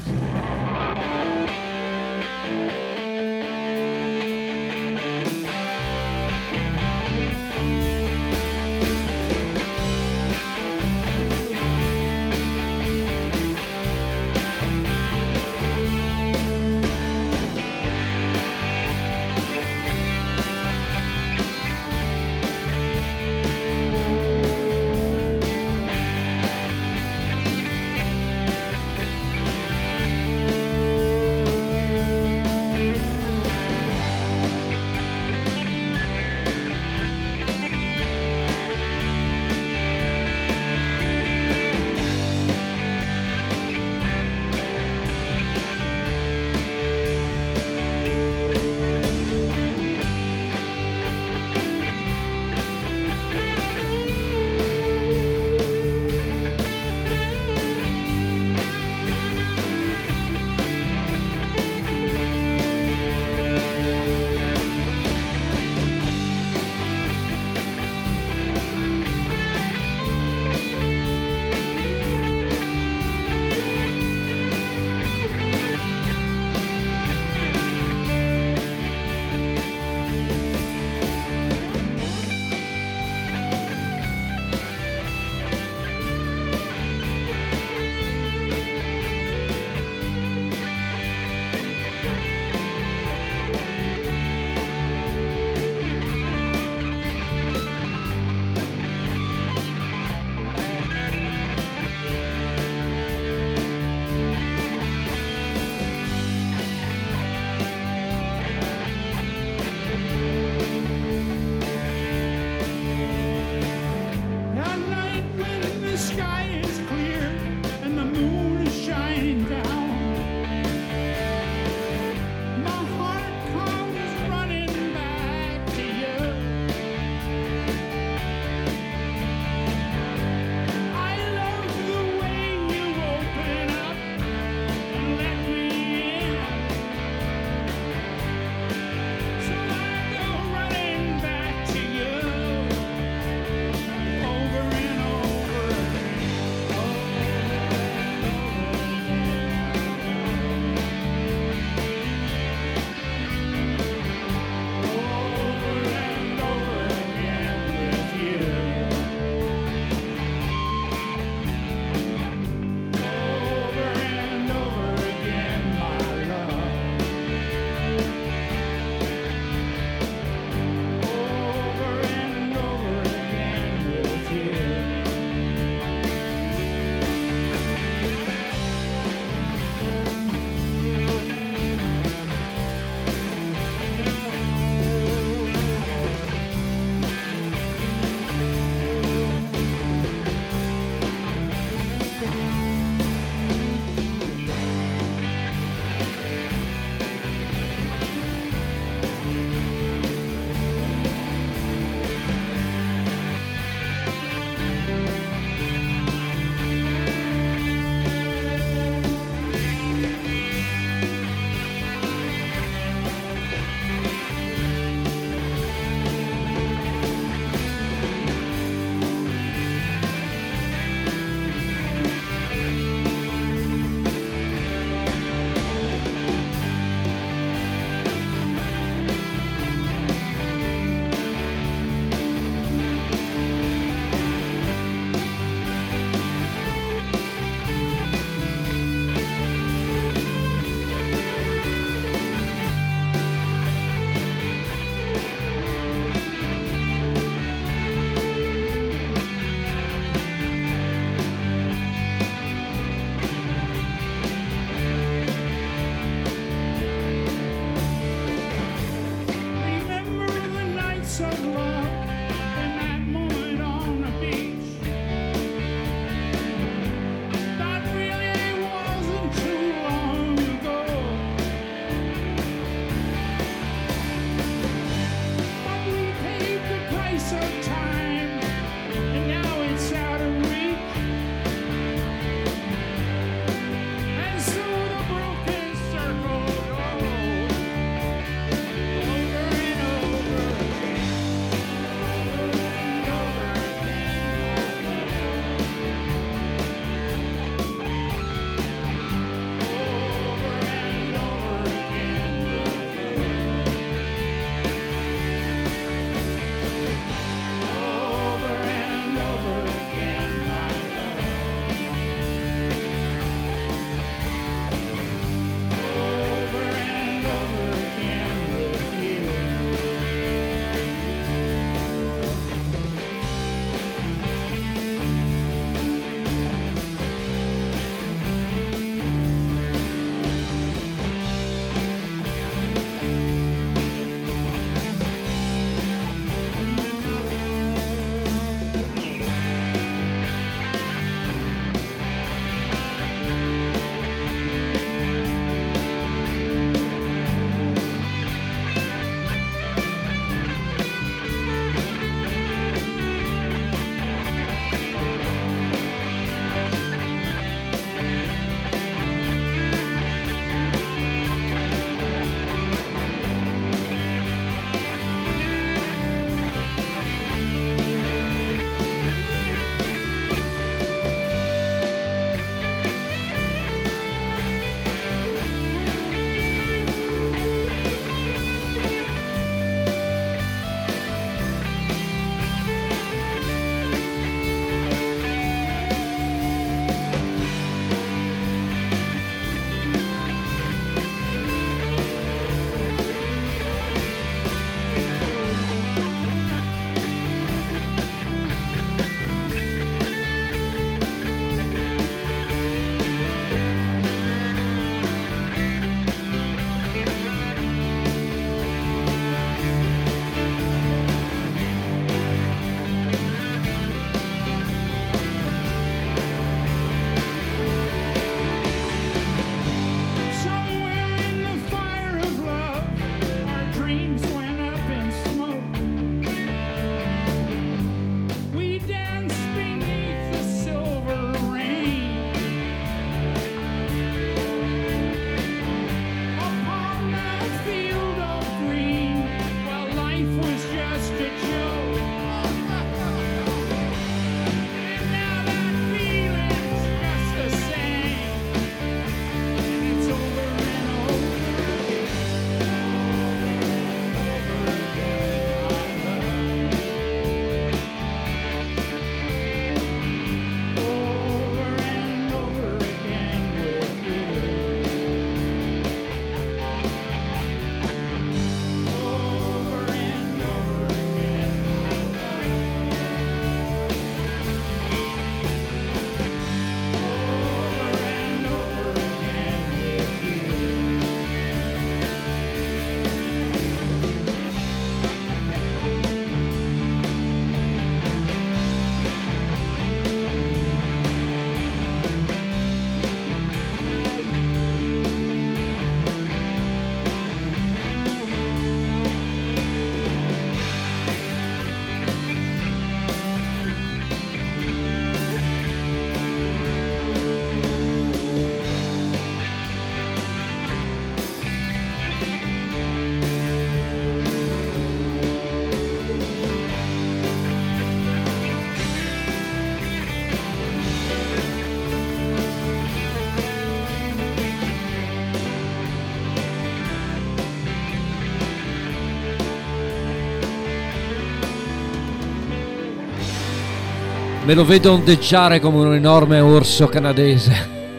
Me lo vedo ondeggiare come un enorme orso canadese.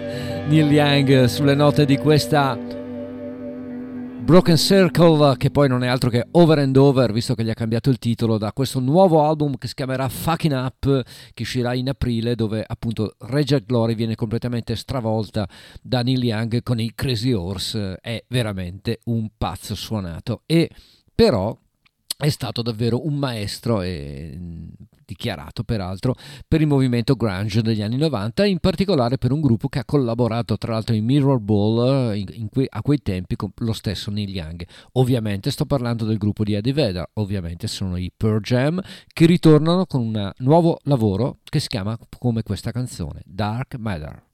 Neil Young sulle note di questa Broken Circle, che poi non è altro che Over and Over, visto che gli ha cambiato il titolo, da questo nuovo album che si chiamerà Fucking Up, che uscirà in aprile, dove appunto Reject Glory viene completamente stravolta da Neil Young con i Crazy Horse. È veramente un pazzo suonato. E però è stato davvero un maestro e dichiarato peraltro per il movimento grunge degli anni 90 in particolare per un gruppo che ha collaborato tra l'altro in Mirror Ball in, in que, a quei tempi con lo stesso Neil Young. Ovviamente sto parlando del gruppo di Eddie Vedder ovviamente sono i Pearl Jam che ritornano con un nuovo lavoro che si chiama come questa canzone Dark Matter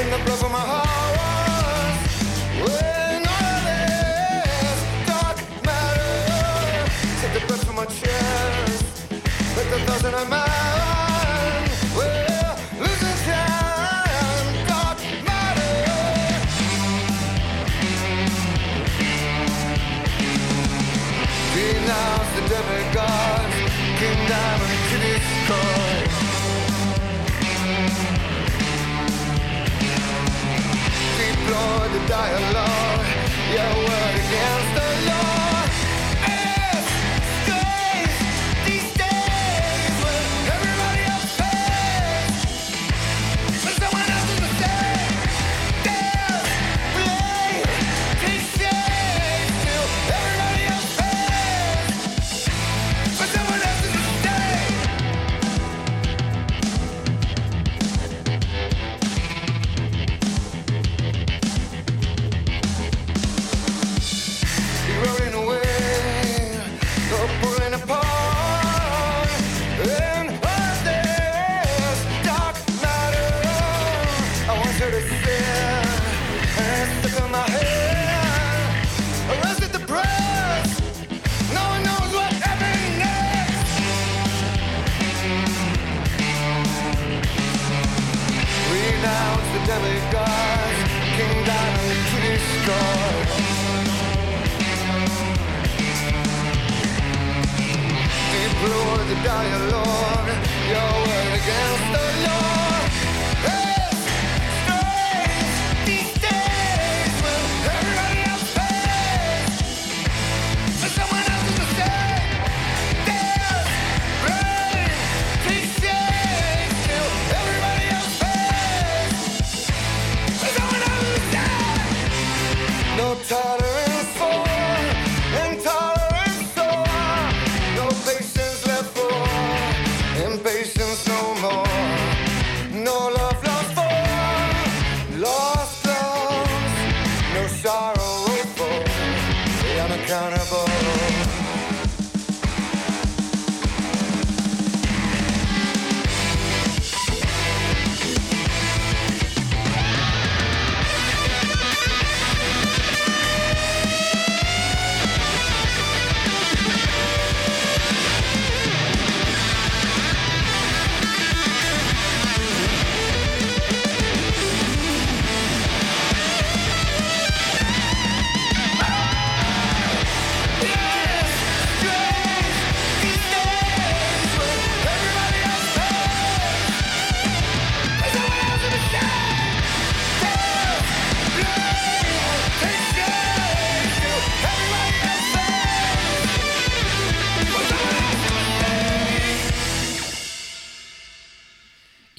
in the blood from my heart. When all this dark matter, breath from my chest, in. Deplore the dialogue,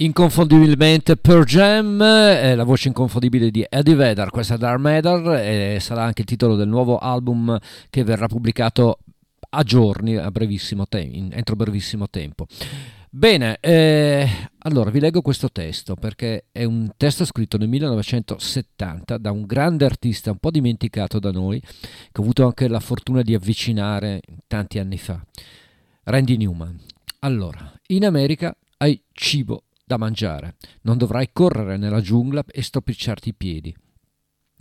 Inconfondibilmente Per Jam, è la voce inconfondibile di Eddie Vedder, questa è Dark Matter e sarà anche il titolo del nuovo album che verrà pubblicato a giorni, a brevissimo tempo, entro brevissimo tempo. Bene, eh, allora vi leggo questo testo perché è un testo scritto nel 1970 da un grande artista un po' dimenticato da noi, che ho avuto anche la fortuna di avvicinare tanti anni fa, Randy Newman. Allora, in America hai cibo da mangiare, non dovrai correre nella giungla e stropicciarti i piedi.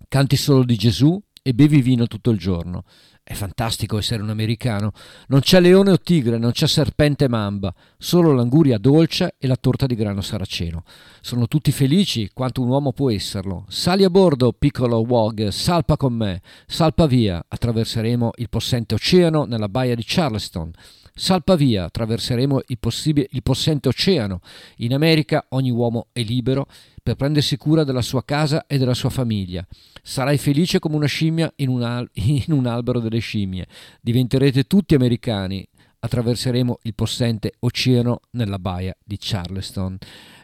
Canti solo di Gesù e bevi vino tutto il giorno. È fantastico essere un americano. Non c'è leone o tigre, non c'è serpente mamba, solo l'anguria dolce e la torta di grano saraceno. Sono tutti felici quanto un uomo può esserlo. Sali a bordo, piccolo Wog, salpa con me, salpa via. Attraverseremo il possente oceano nella baia di Charleston. Salpa via, attraverseremo il, possibile, il possente oceano. In America ogni uomo è libero per prendersi cura della sua casa e della sua famiglia. Sarai felice come una scimmia in un, al- in un albero delle scimmie. Diventerete tutti americani. Attraverseremo il possente oceano nella baia di Charleston.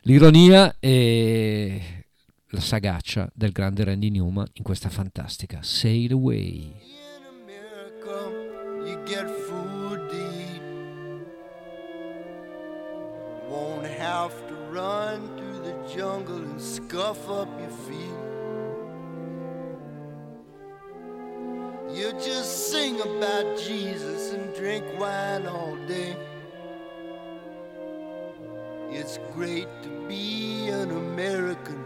L'ironia e la sagaccia del grande Randy Newman in questa fantastica Sail Away. Have to run through the jungle and scuff up your feet. You just sing about Jesus and drink wine all day. It's great to be an American.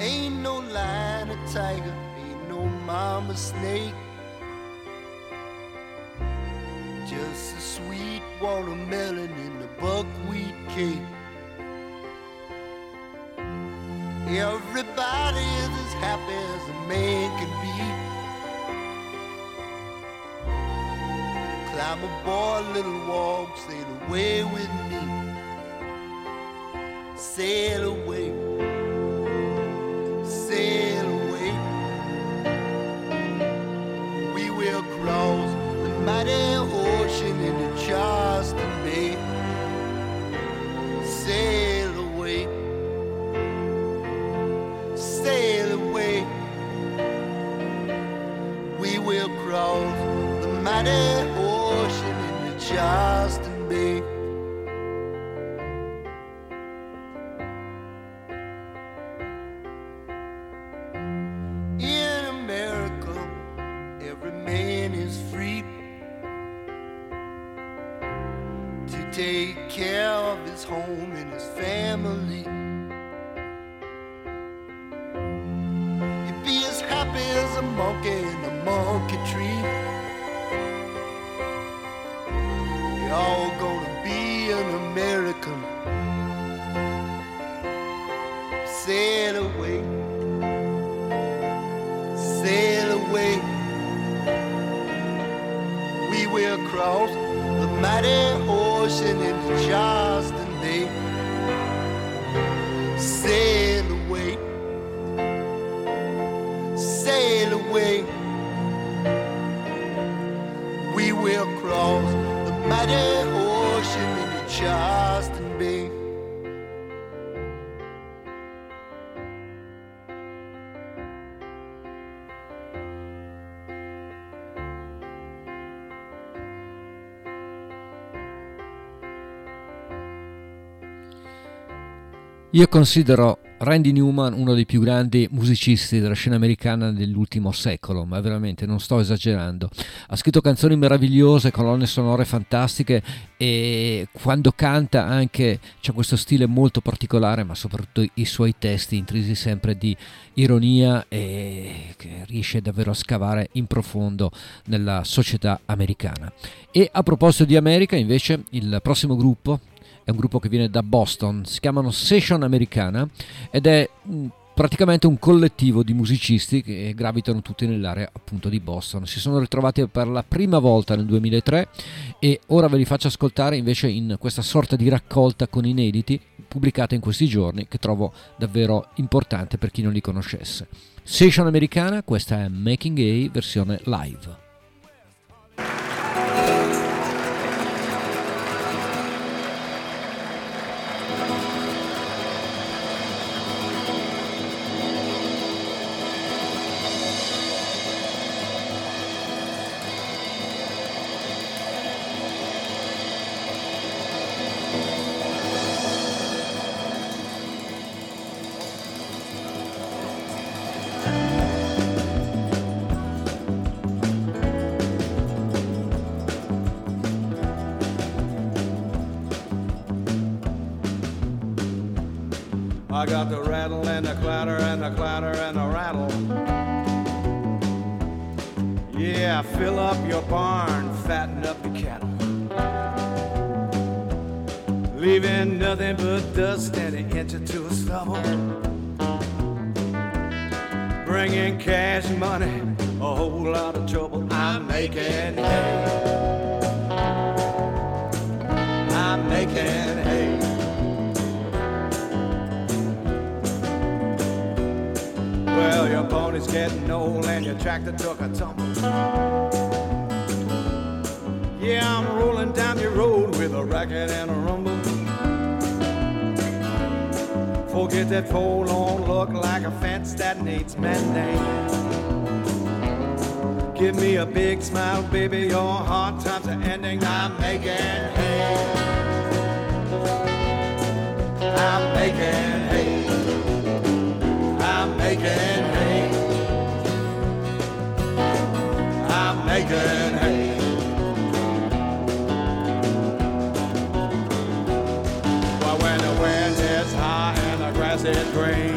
Ain't no lion or tiger, ain't no mama snake. Watermelon in the buckwheat cake. Everybody is as happy as a man can be. Climb aboard, little walk, sail away with me. Sail away Io considero Randy Newman uno dei più grandi musicisti della scena americana dell'ultimo secolo, ma veramente non sto esagerando. Ha scritto canzoni meravigliose, colonne sonore fantastiche e quando canta anche c'è questo stile molto particolare, ma soprattutto i suoi testi intrisi sempre di ironia e che riesce davvero a scavare in profondo nella società americana. E a proposito di America, invece, il prossimo gruppo è un gruppo che viene da Boston, si chiamano Session Americana ed è mm, praticamente un collettivo di musicisti che gravitano tutti nell'area appunto di Boston. Si sono ritrovati per la prima volta nel 2003 e ora ve li faccio ascoltare invece in questa sorta di raccolta con inediti pubblicata in questi giorni che trovo davvero importante per chi non li conoscesse. Session Americana, questa è Making A versione live. Got the rattle and the clatter and the clatter and the rattle. Yeah, fill up your barn, fatten up the cattle. Leaving nothing but dust and an inch or two of stubble. Bringing cash money, a whole lot of trouble. I'm making hay. I'm making Your pony's getting old and your tractor took a tumble. Yeah, I'm rolling down your road with a racket and a rumble. Forget that forlorn look like a fence that needs mending. Give me a big smile, baby. Your hard times are ending. I'm making hay. I'm making hay. I'm making hay. I'm making. Well, when the wind is high and the grass is green,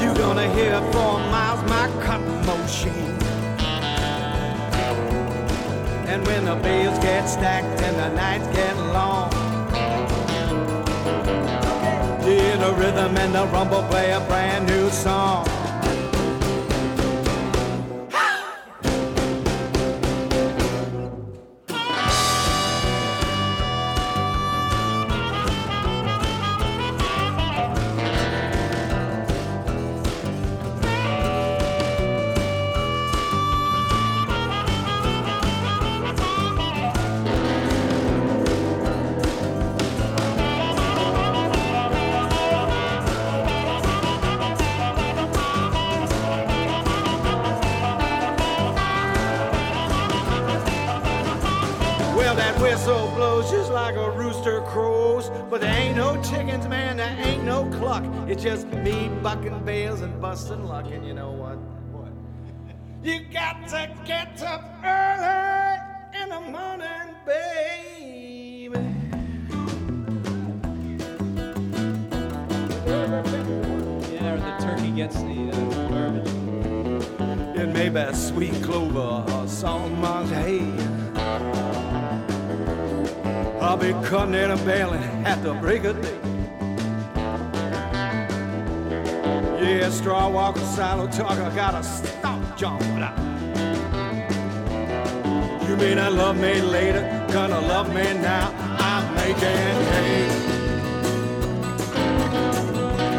you're gonna hear for miles my cotton machine. And when the bills get stacked and the nights get long, yeah, the rhythm and the rumble play a brand It's just me bucking bales and busting luck. And you know what? What? You got to get up early in the morning, baby. Yeah, or the turkey gets the uh, bourbon. It may be sweet clover or salt marsh hay. I'll be cutting and baling at the break of day. Yeah, straw walker, silo talker, I gotta stop jumping out. You may not love me later, gonna love me now. I'm making hay.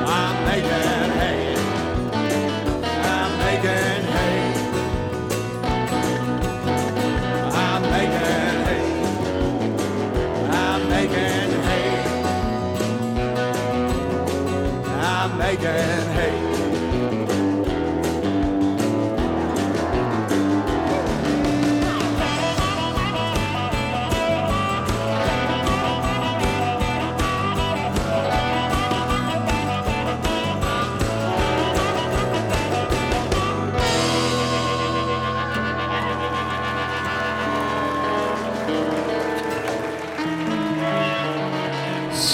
I'm making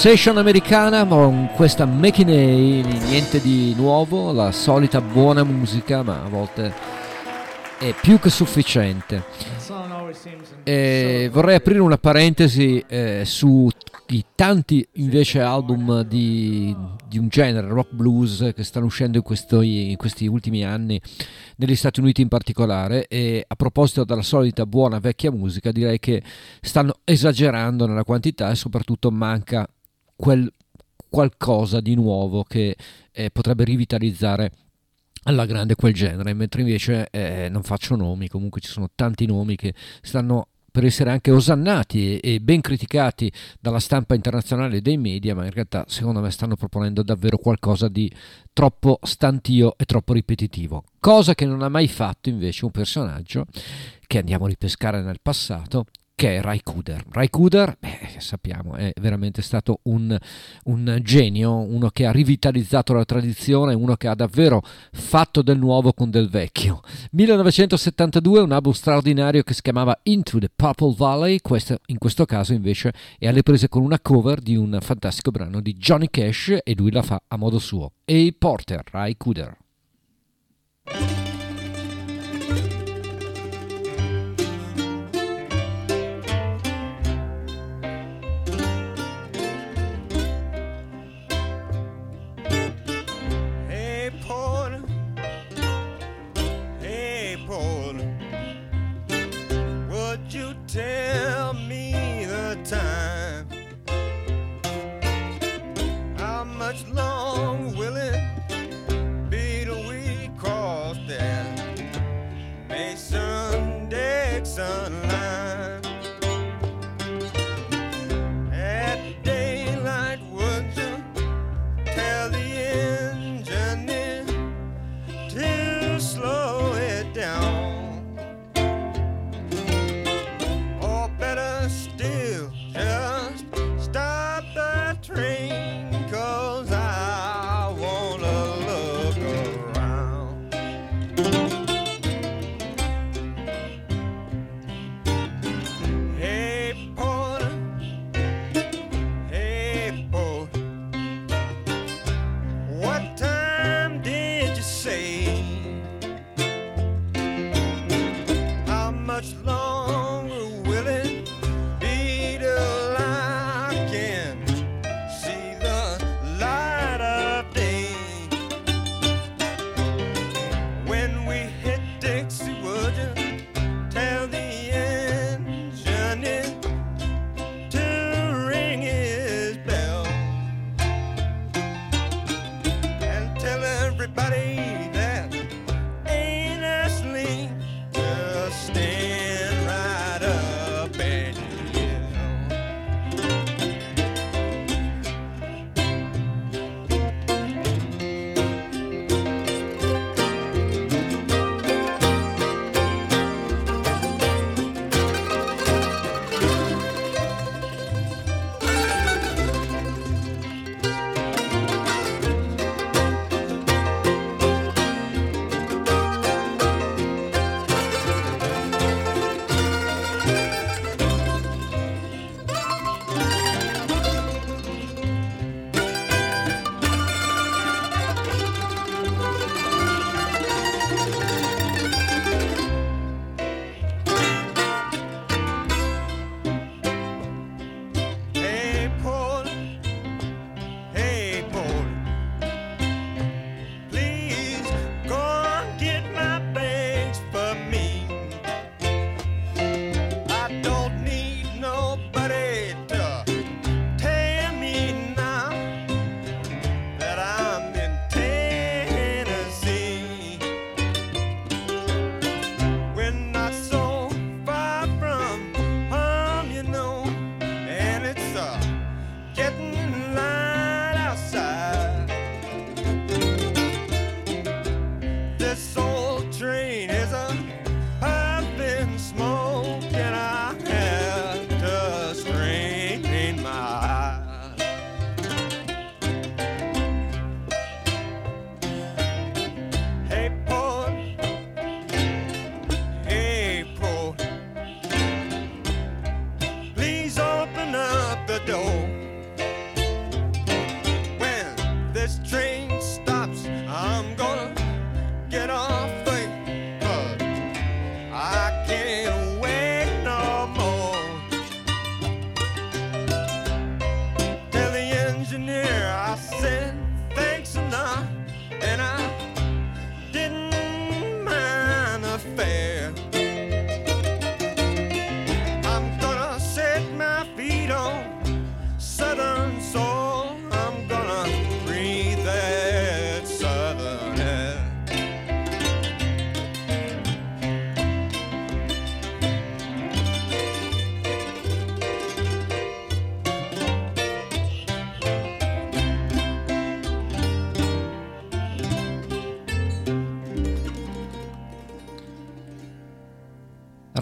Session americana, con questa Making A, niente di nuovo, la solita buona musica, ma a volte è più che sufficiente. E vorrei aprire una parentesi eh, i tanti invece album di, di un genere, rock blues, che stanno uscendo in, questo- in questi ultimi anni, negli Stati Uniti in particolare. E a proposito della solita buona vecchia musica, direi che stanno esagerando nella quantità e soprattutto manca quel qualcosa di nuovo che eh, potrebbe rivitalizzare alla grande quel genere, mentre invece eh, non faccio nomi, comunque ci sono tanti nomi che stanno per essere anche osannati e, ben criticati dalla stampa internazionale e dei media, ma in realtà secondo me stanno proponendo davvero qualcosa di troppo stantio e troppo ripetitivo, cosa che non ha mai fatto invece un personaggio che andiamo a ripescare nel passato, che è Ray Cooder. Ray Cooder, beh, sappiamo, è veramente stato un, un, genio, uno che ha rivitalizzato la tradizione, uno che ha davvero fatto del nuovo con del vecchio. 1972 un album straordinario che si chiamava Into the Purple Valley, questo, in questo caso invece è alle prese con una cover di un fantastico brano di Johnny Cash e lui la fa a modo suo. E Porter, Ray Cooder. Sun.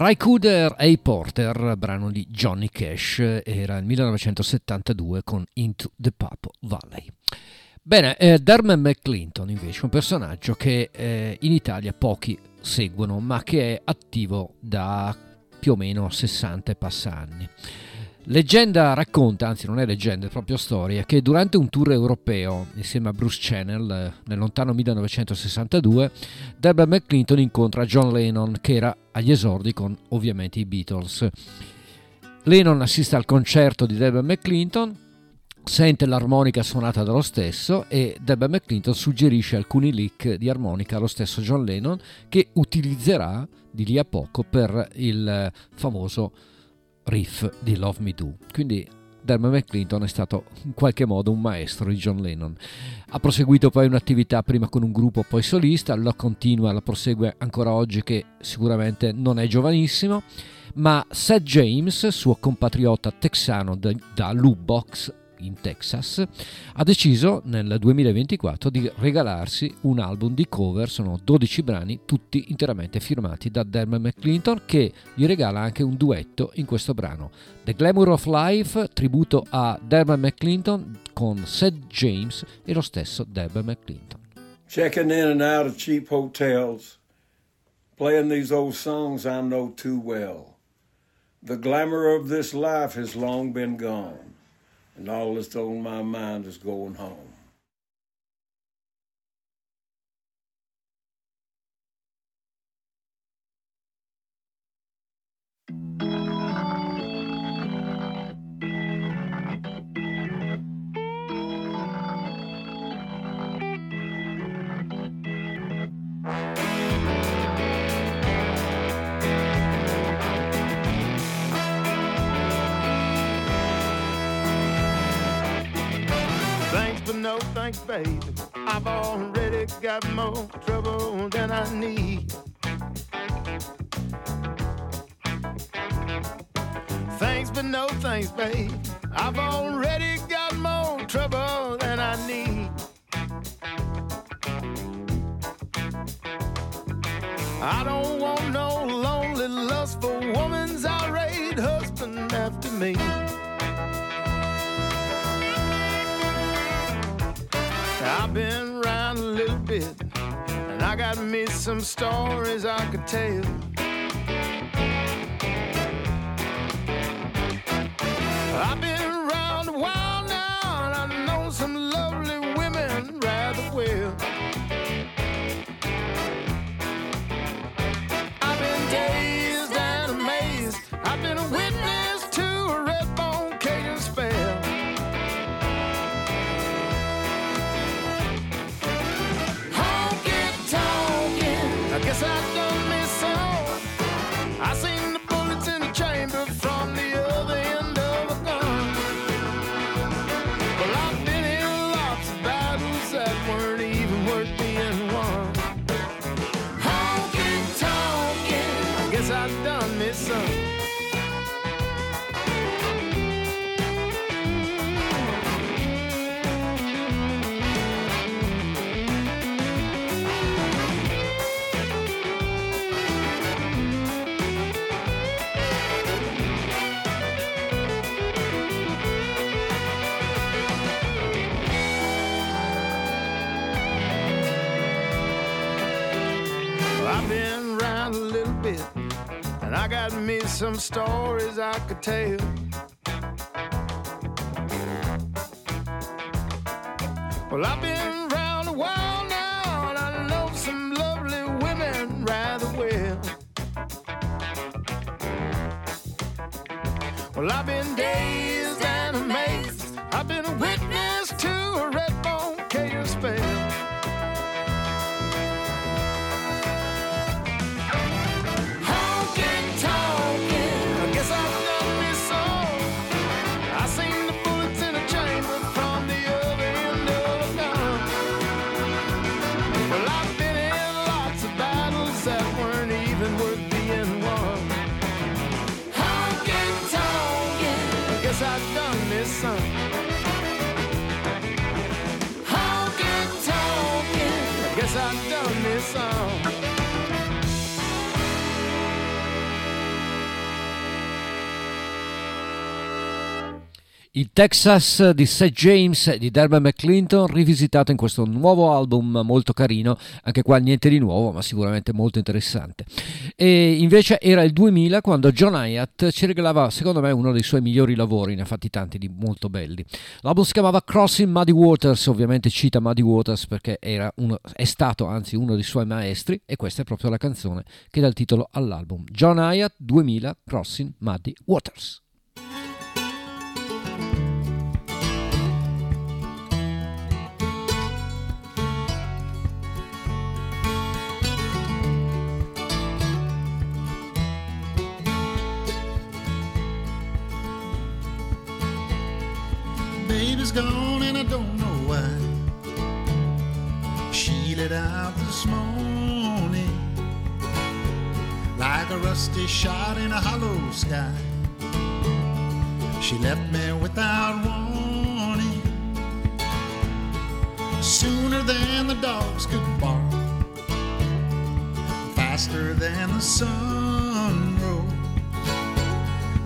Ry Cooder e Porter, brano di Johnny Cash, era il 1972 con Into the Purple Valley. Bene, eh, Dermot McClinton invece è un personaggio che eh, in Italia pochi seguono, ma che è attivo da più o meno 60 e passa anni. Leggenda racconta, anzi non è leggenda, è proprio storia, che durante un tour europeo insieme a Bruce Channel eh, nel lontano 1962, Deborah McClinton incontra John Lennon che era agli esordi con ovviamente i Beatles. Lennon assiste al concerto di Deborah McClinton, sente l'armonica suonata dallo stesso e Deborah McClinton suggerisce alcuni lick di armonica allo stesso John Lennon che utilizzerà di lì a poco per il famoso riff di Love Me Do. Quindi Dermot McClinton è stato in qualche modo un maestro di John Lennon. Ha proseguito poi un'attività prima con un gruppo, poi solista, la continua, la prosegue ancora oggi che sicuramente non è giovanissimo, ma Seth James, suo compatriota texano da, da in Texas, ha deciso nel 2024 di regalarsi un album di cover, sono 12 brani, tutti interamente firmati da Dermot McClinton, che gli regala anche un duetto in questo brano. The Glamour of Life, tributo a Dermot McClinton con Seth James e lo stesso Dermot McClinton. Checking in and out of cheap hotels, playing these old songs I know too well. The glamour of this life has long been gone. And all that's on my mind is going home. No thanks, baby. I've already got more trouble than I need. Thanks, but no thanks, babe. I've already got more trouble than I need. I don't want no lonely, lustful woman's irate husband after me. Got me some stories I could tell. I've been got me some stories I could tell. Well, I've been around a while now, and I know some lovely women rather well. Well, I've been dazed Il Texas di Seth James di Derben McClinton rivisitato in questo nuovo album molto carino, anche qua niente di nuovo ma sicuramente molto interessante. E invece era il 2000 quando John Hyatt ci regalava secondo me uno dei suoi migliori lavori, ne ha fatti tanti di molto belli. L'album si chiamava Crossing Muddy Waters, ovviamente cita Muddy Waters perché uno, è stato anzi uno dei suoi maestri e questa è proprio la canzone che dà il titolo all'album. John Hyatt 2000 Crossing Muddy Waters. Baby's gone and I don't know why. She let out this morning like a rusty shot in a hollow sky. She left me without warning sooner than the dogs could bark, faster than the sun rose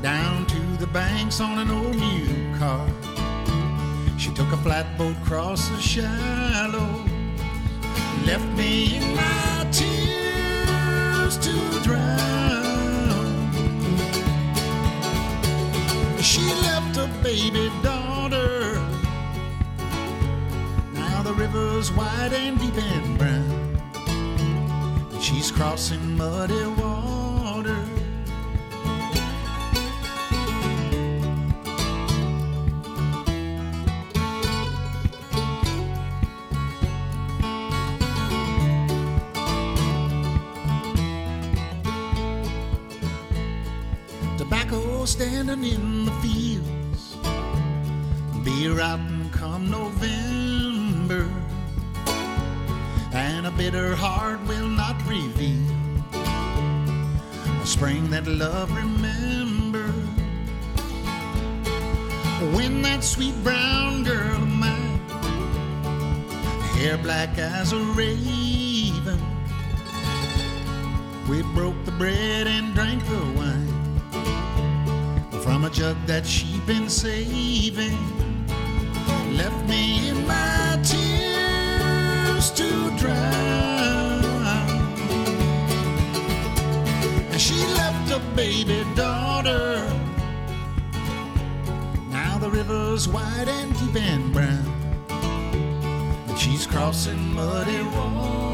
down to the banks on an old new car. She took a flatboat across the shallows, left me in my tears to drown. She left a baby daughter. Now the river's wide and deep and brown. She's crossing muddy water. Tobacco standing in the fields, beer out and come November, and a bitter heart will not reveal a spring that love remember. When that sweet brown girl of mine, hair black as a raven, we broke the bread and drank the wine from a jug that she'd been saving. Left me in my tears to drown. And she left a baby daughter. Now the river's wide and deep and brown. And she's crossing muddy water.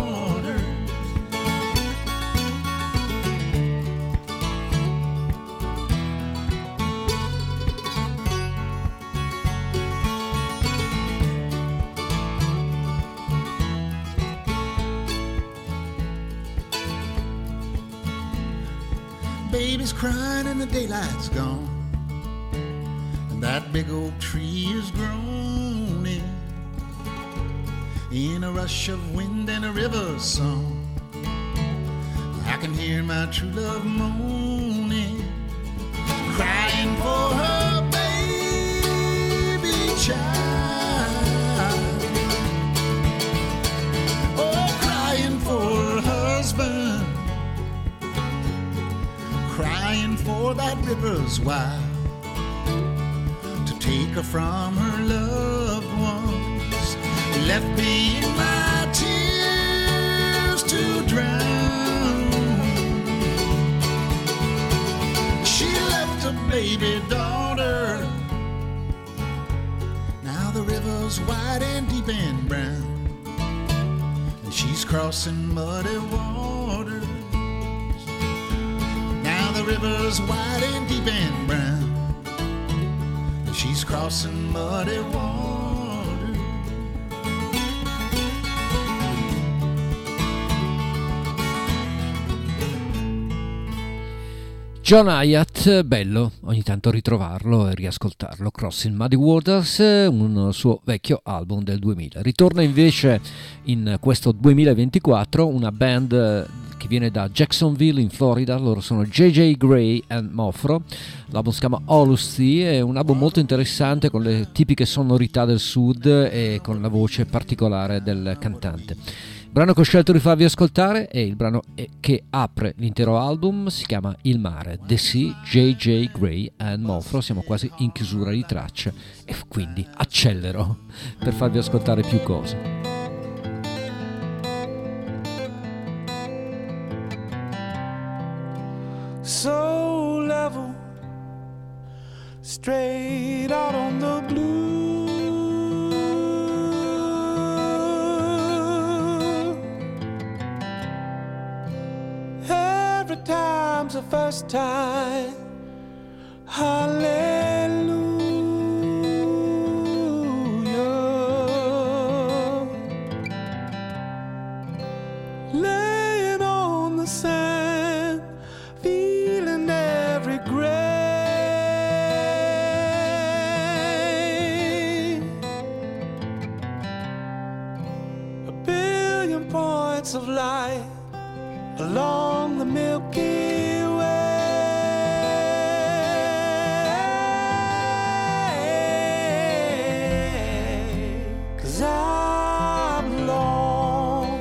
Crying and the daylight's gone. And that big old tree is groaning in a rush of wind and a river song. I can hear my true love moaning, crying for her that river's wild to take her from her loved ones. Left me in my tears to drown. She left a baby daughter. Now the river's wide and deep and brown, and she's crossing muddy waters. River's wide and deep and brown. She's crossing muddy water. John Hyatt, bello ogni tanto ritrovarlo e riascoltarlo. Crossing Muddy Waters, un suo vecchio album del 2000. Ritorna invece in questo 2024 una band che viene da Jacksonville in Florida, loro sono JJ Gray and Mofro, l'album si chiama Honesty, è un album molto interessante con le tipiche sonorità del sud e con la voce particolare del cantante. Il brano che ho scelto di farvi ascoltare è il brano che apre l'intero album, si chiama Il mare, The Sea, JJ Gray and Mofro, siamo quasi in chiusura di traccia e quindi accelero per farvi ascoltare più cose. So level, straight out on the blue. Every time's the first time. Hallelujah. Laying on the sand, points of light along the Milky Way. Cause I belong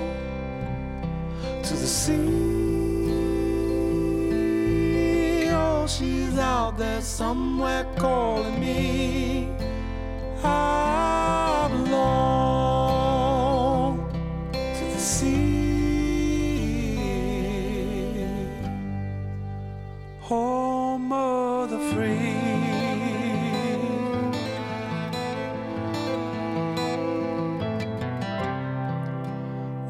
to the sea. Oh, she's out there somewhere calling me. I Home of the free.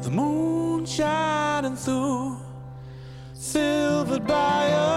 The moon shining through, silvered by a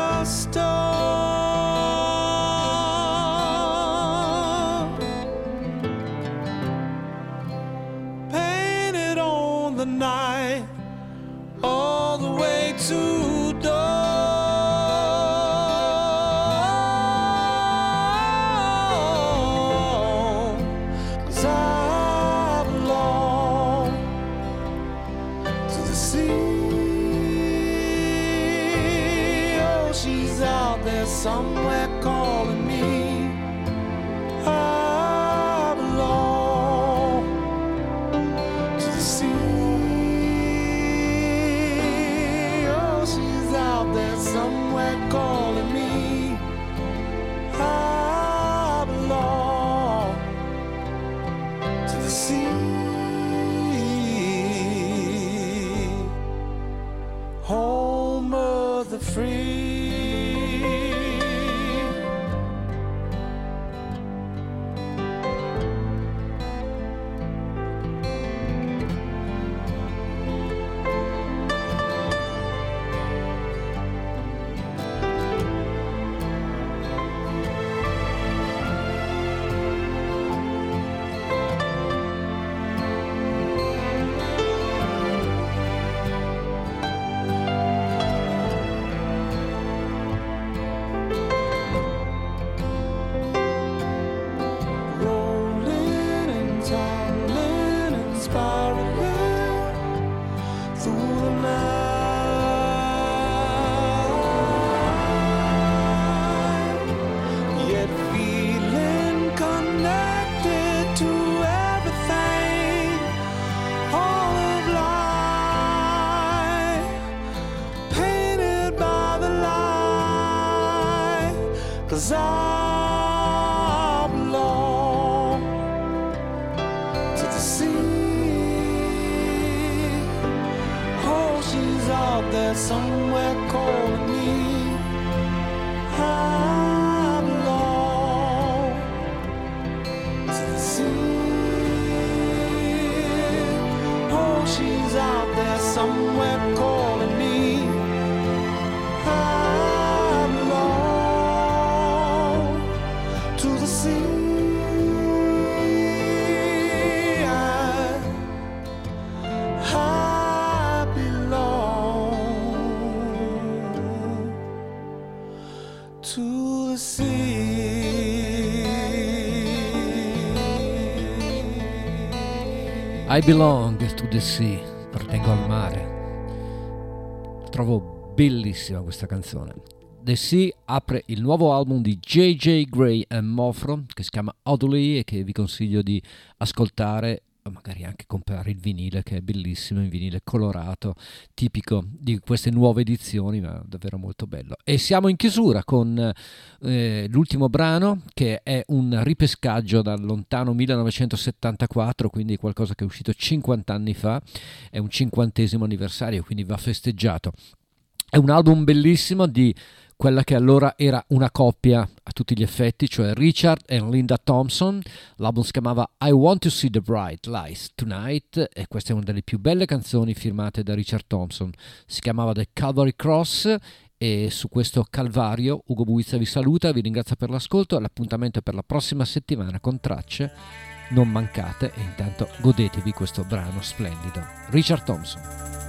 I belong to the sea, appartengo al mare. Trovo bellissima questa canzone. The Sea apre il nuovo album di JJ Gray and Mofro che si chiama Oddly e che vi consiglio di ascoltare magari anche comprare il vinile che è bellissimo, un vinile colorato, tipico di queste nuove edizioni, ma davvero molto bello. E siamo in chiusura con eh, l'ultimo brano che è un ripescaggio dal lontano 1974, quindi qualcosa che è uscito 50 anni fa, è un cinquantesimo anniversario, quindi va festeggiato. È un album bellissimo di quella che allora era una coppia a tutti gli effetti, cioè Richard e Linda Thompson. L'album si chiamava I Want to See the Bright Lights Tonight e questa è una delle più belle canzoni firmate da Richard Thompson. Si chiamava The Calvary Cross e su questo calvario Ugo Buizza vi saluta, vi ringrazio per l'ascolto, l'appuntamento è per la prossima settimana con tracce. Non mancate e intanto godetevi questo brano splendido. Richard Thompson.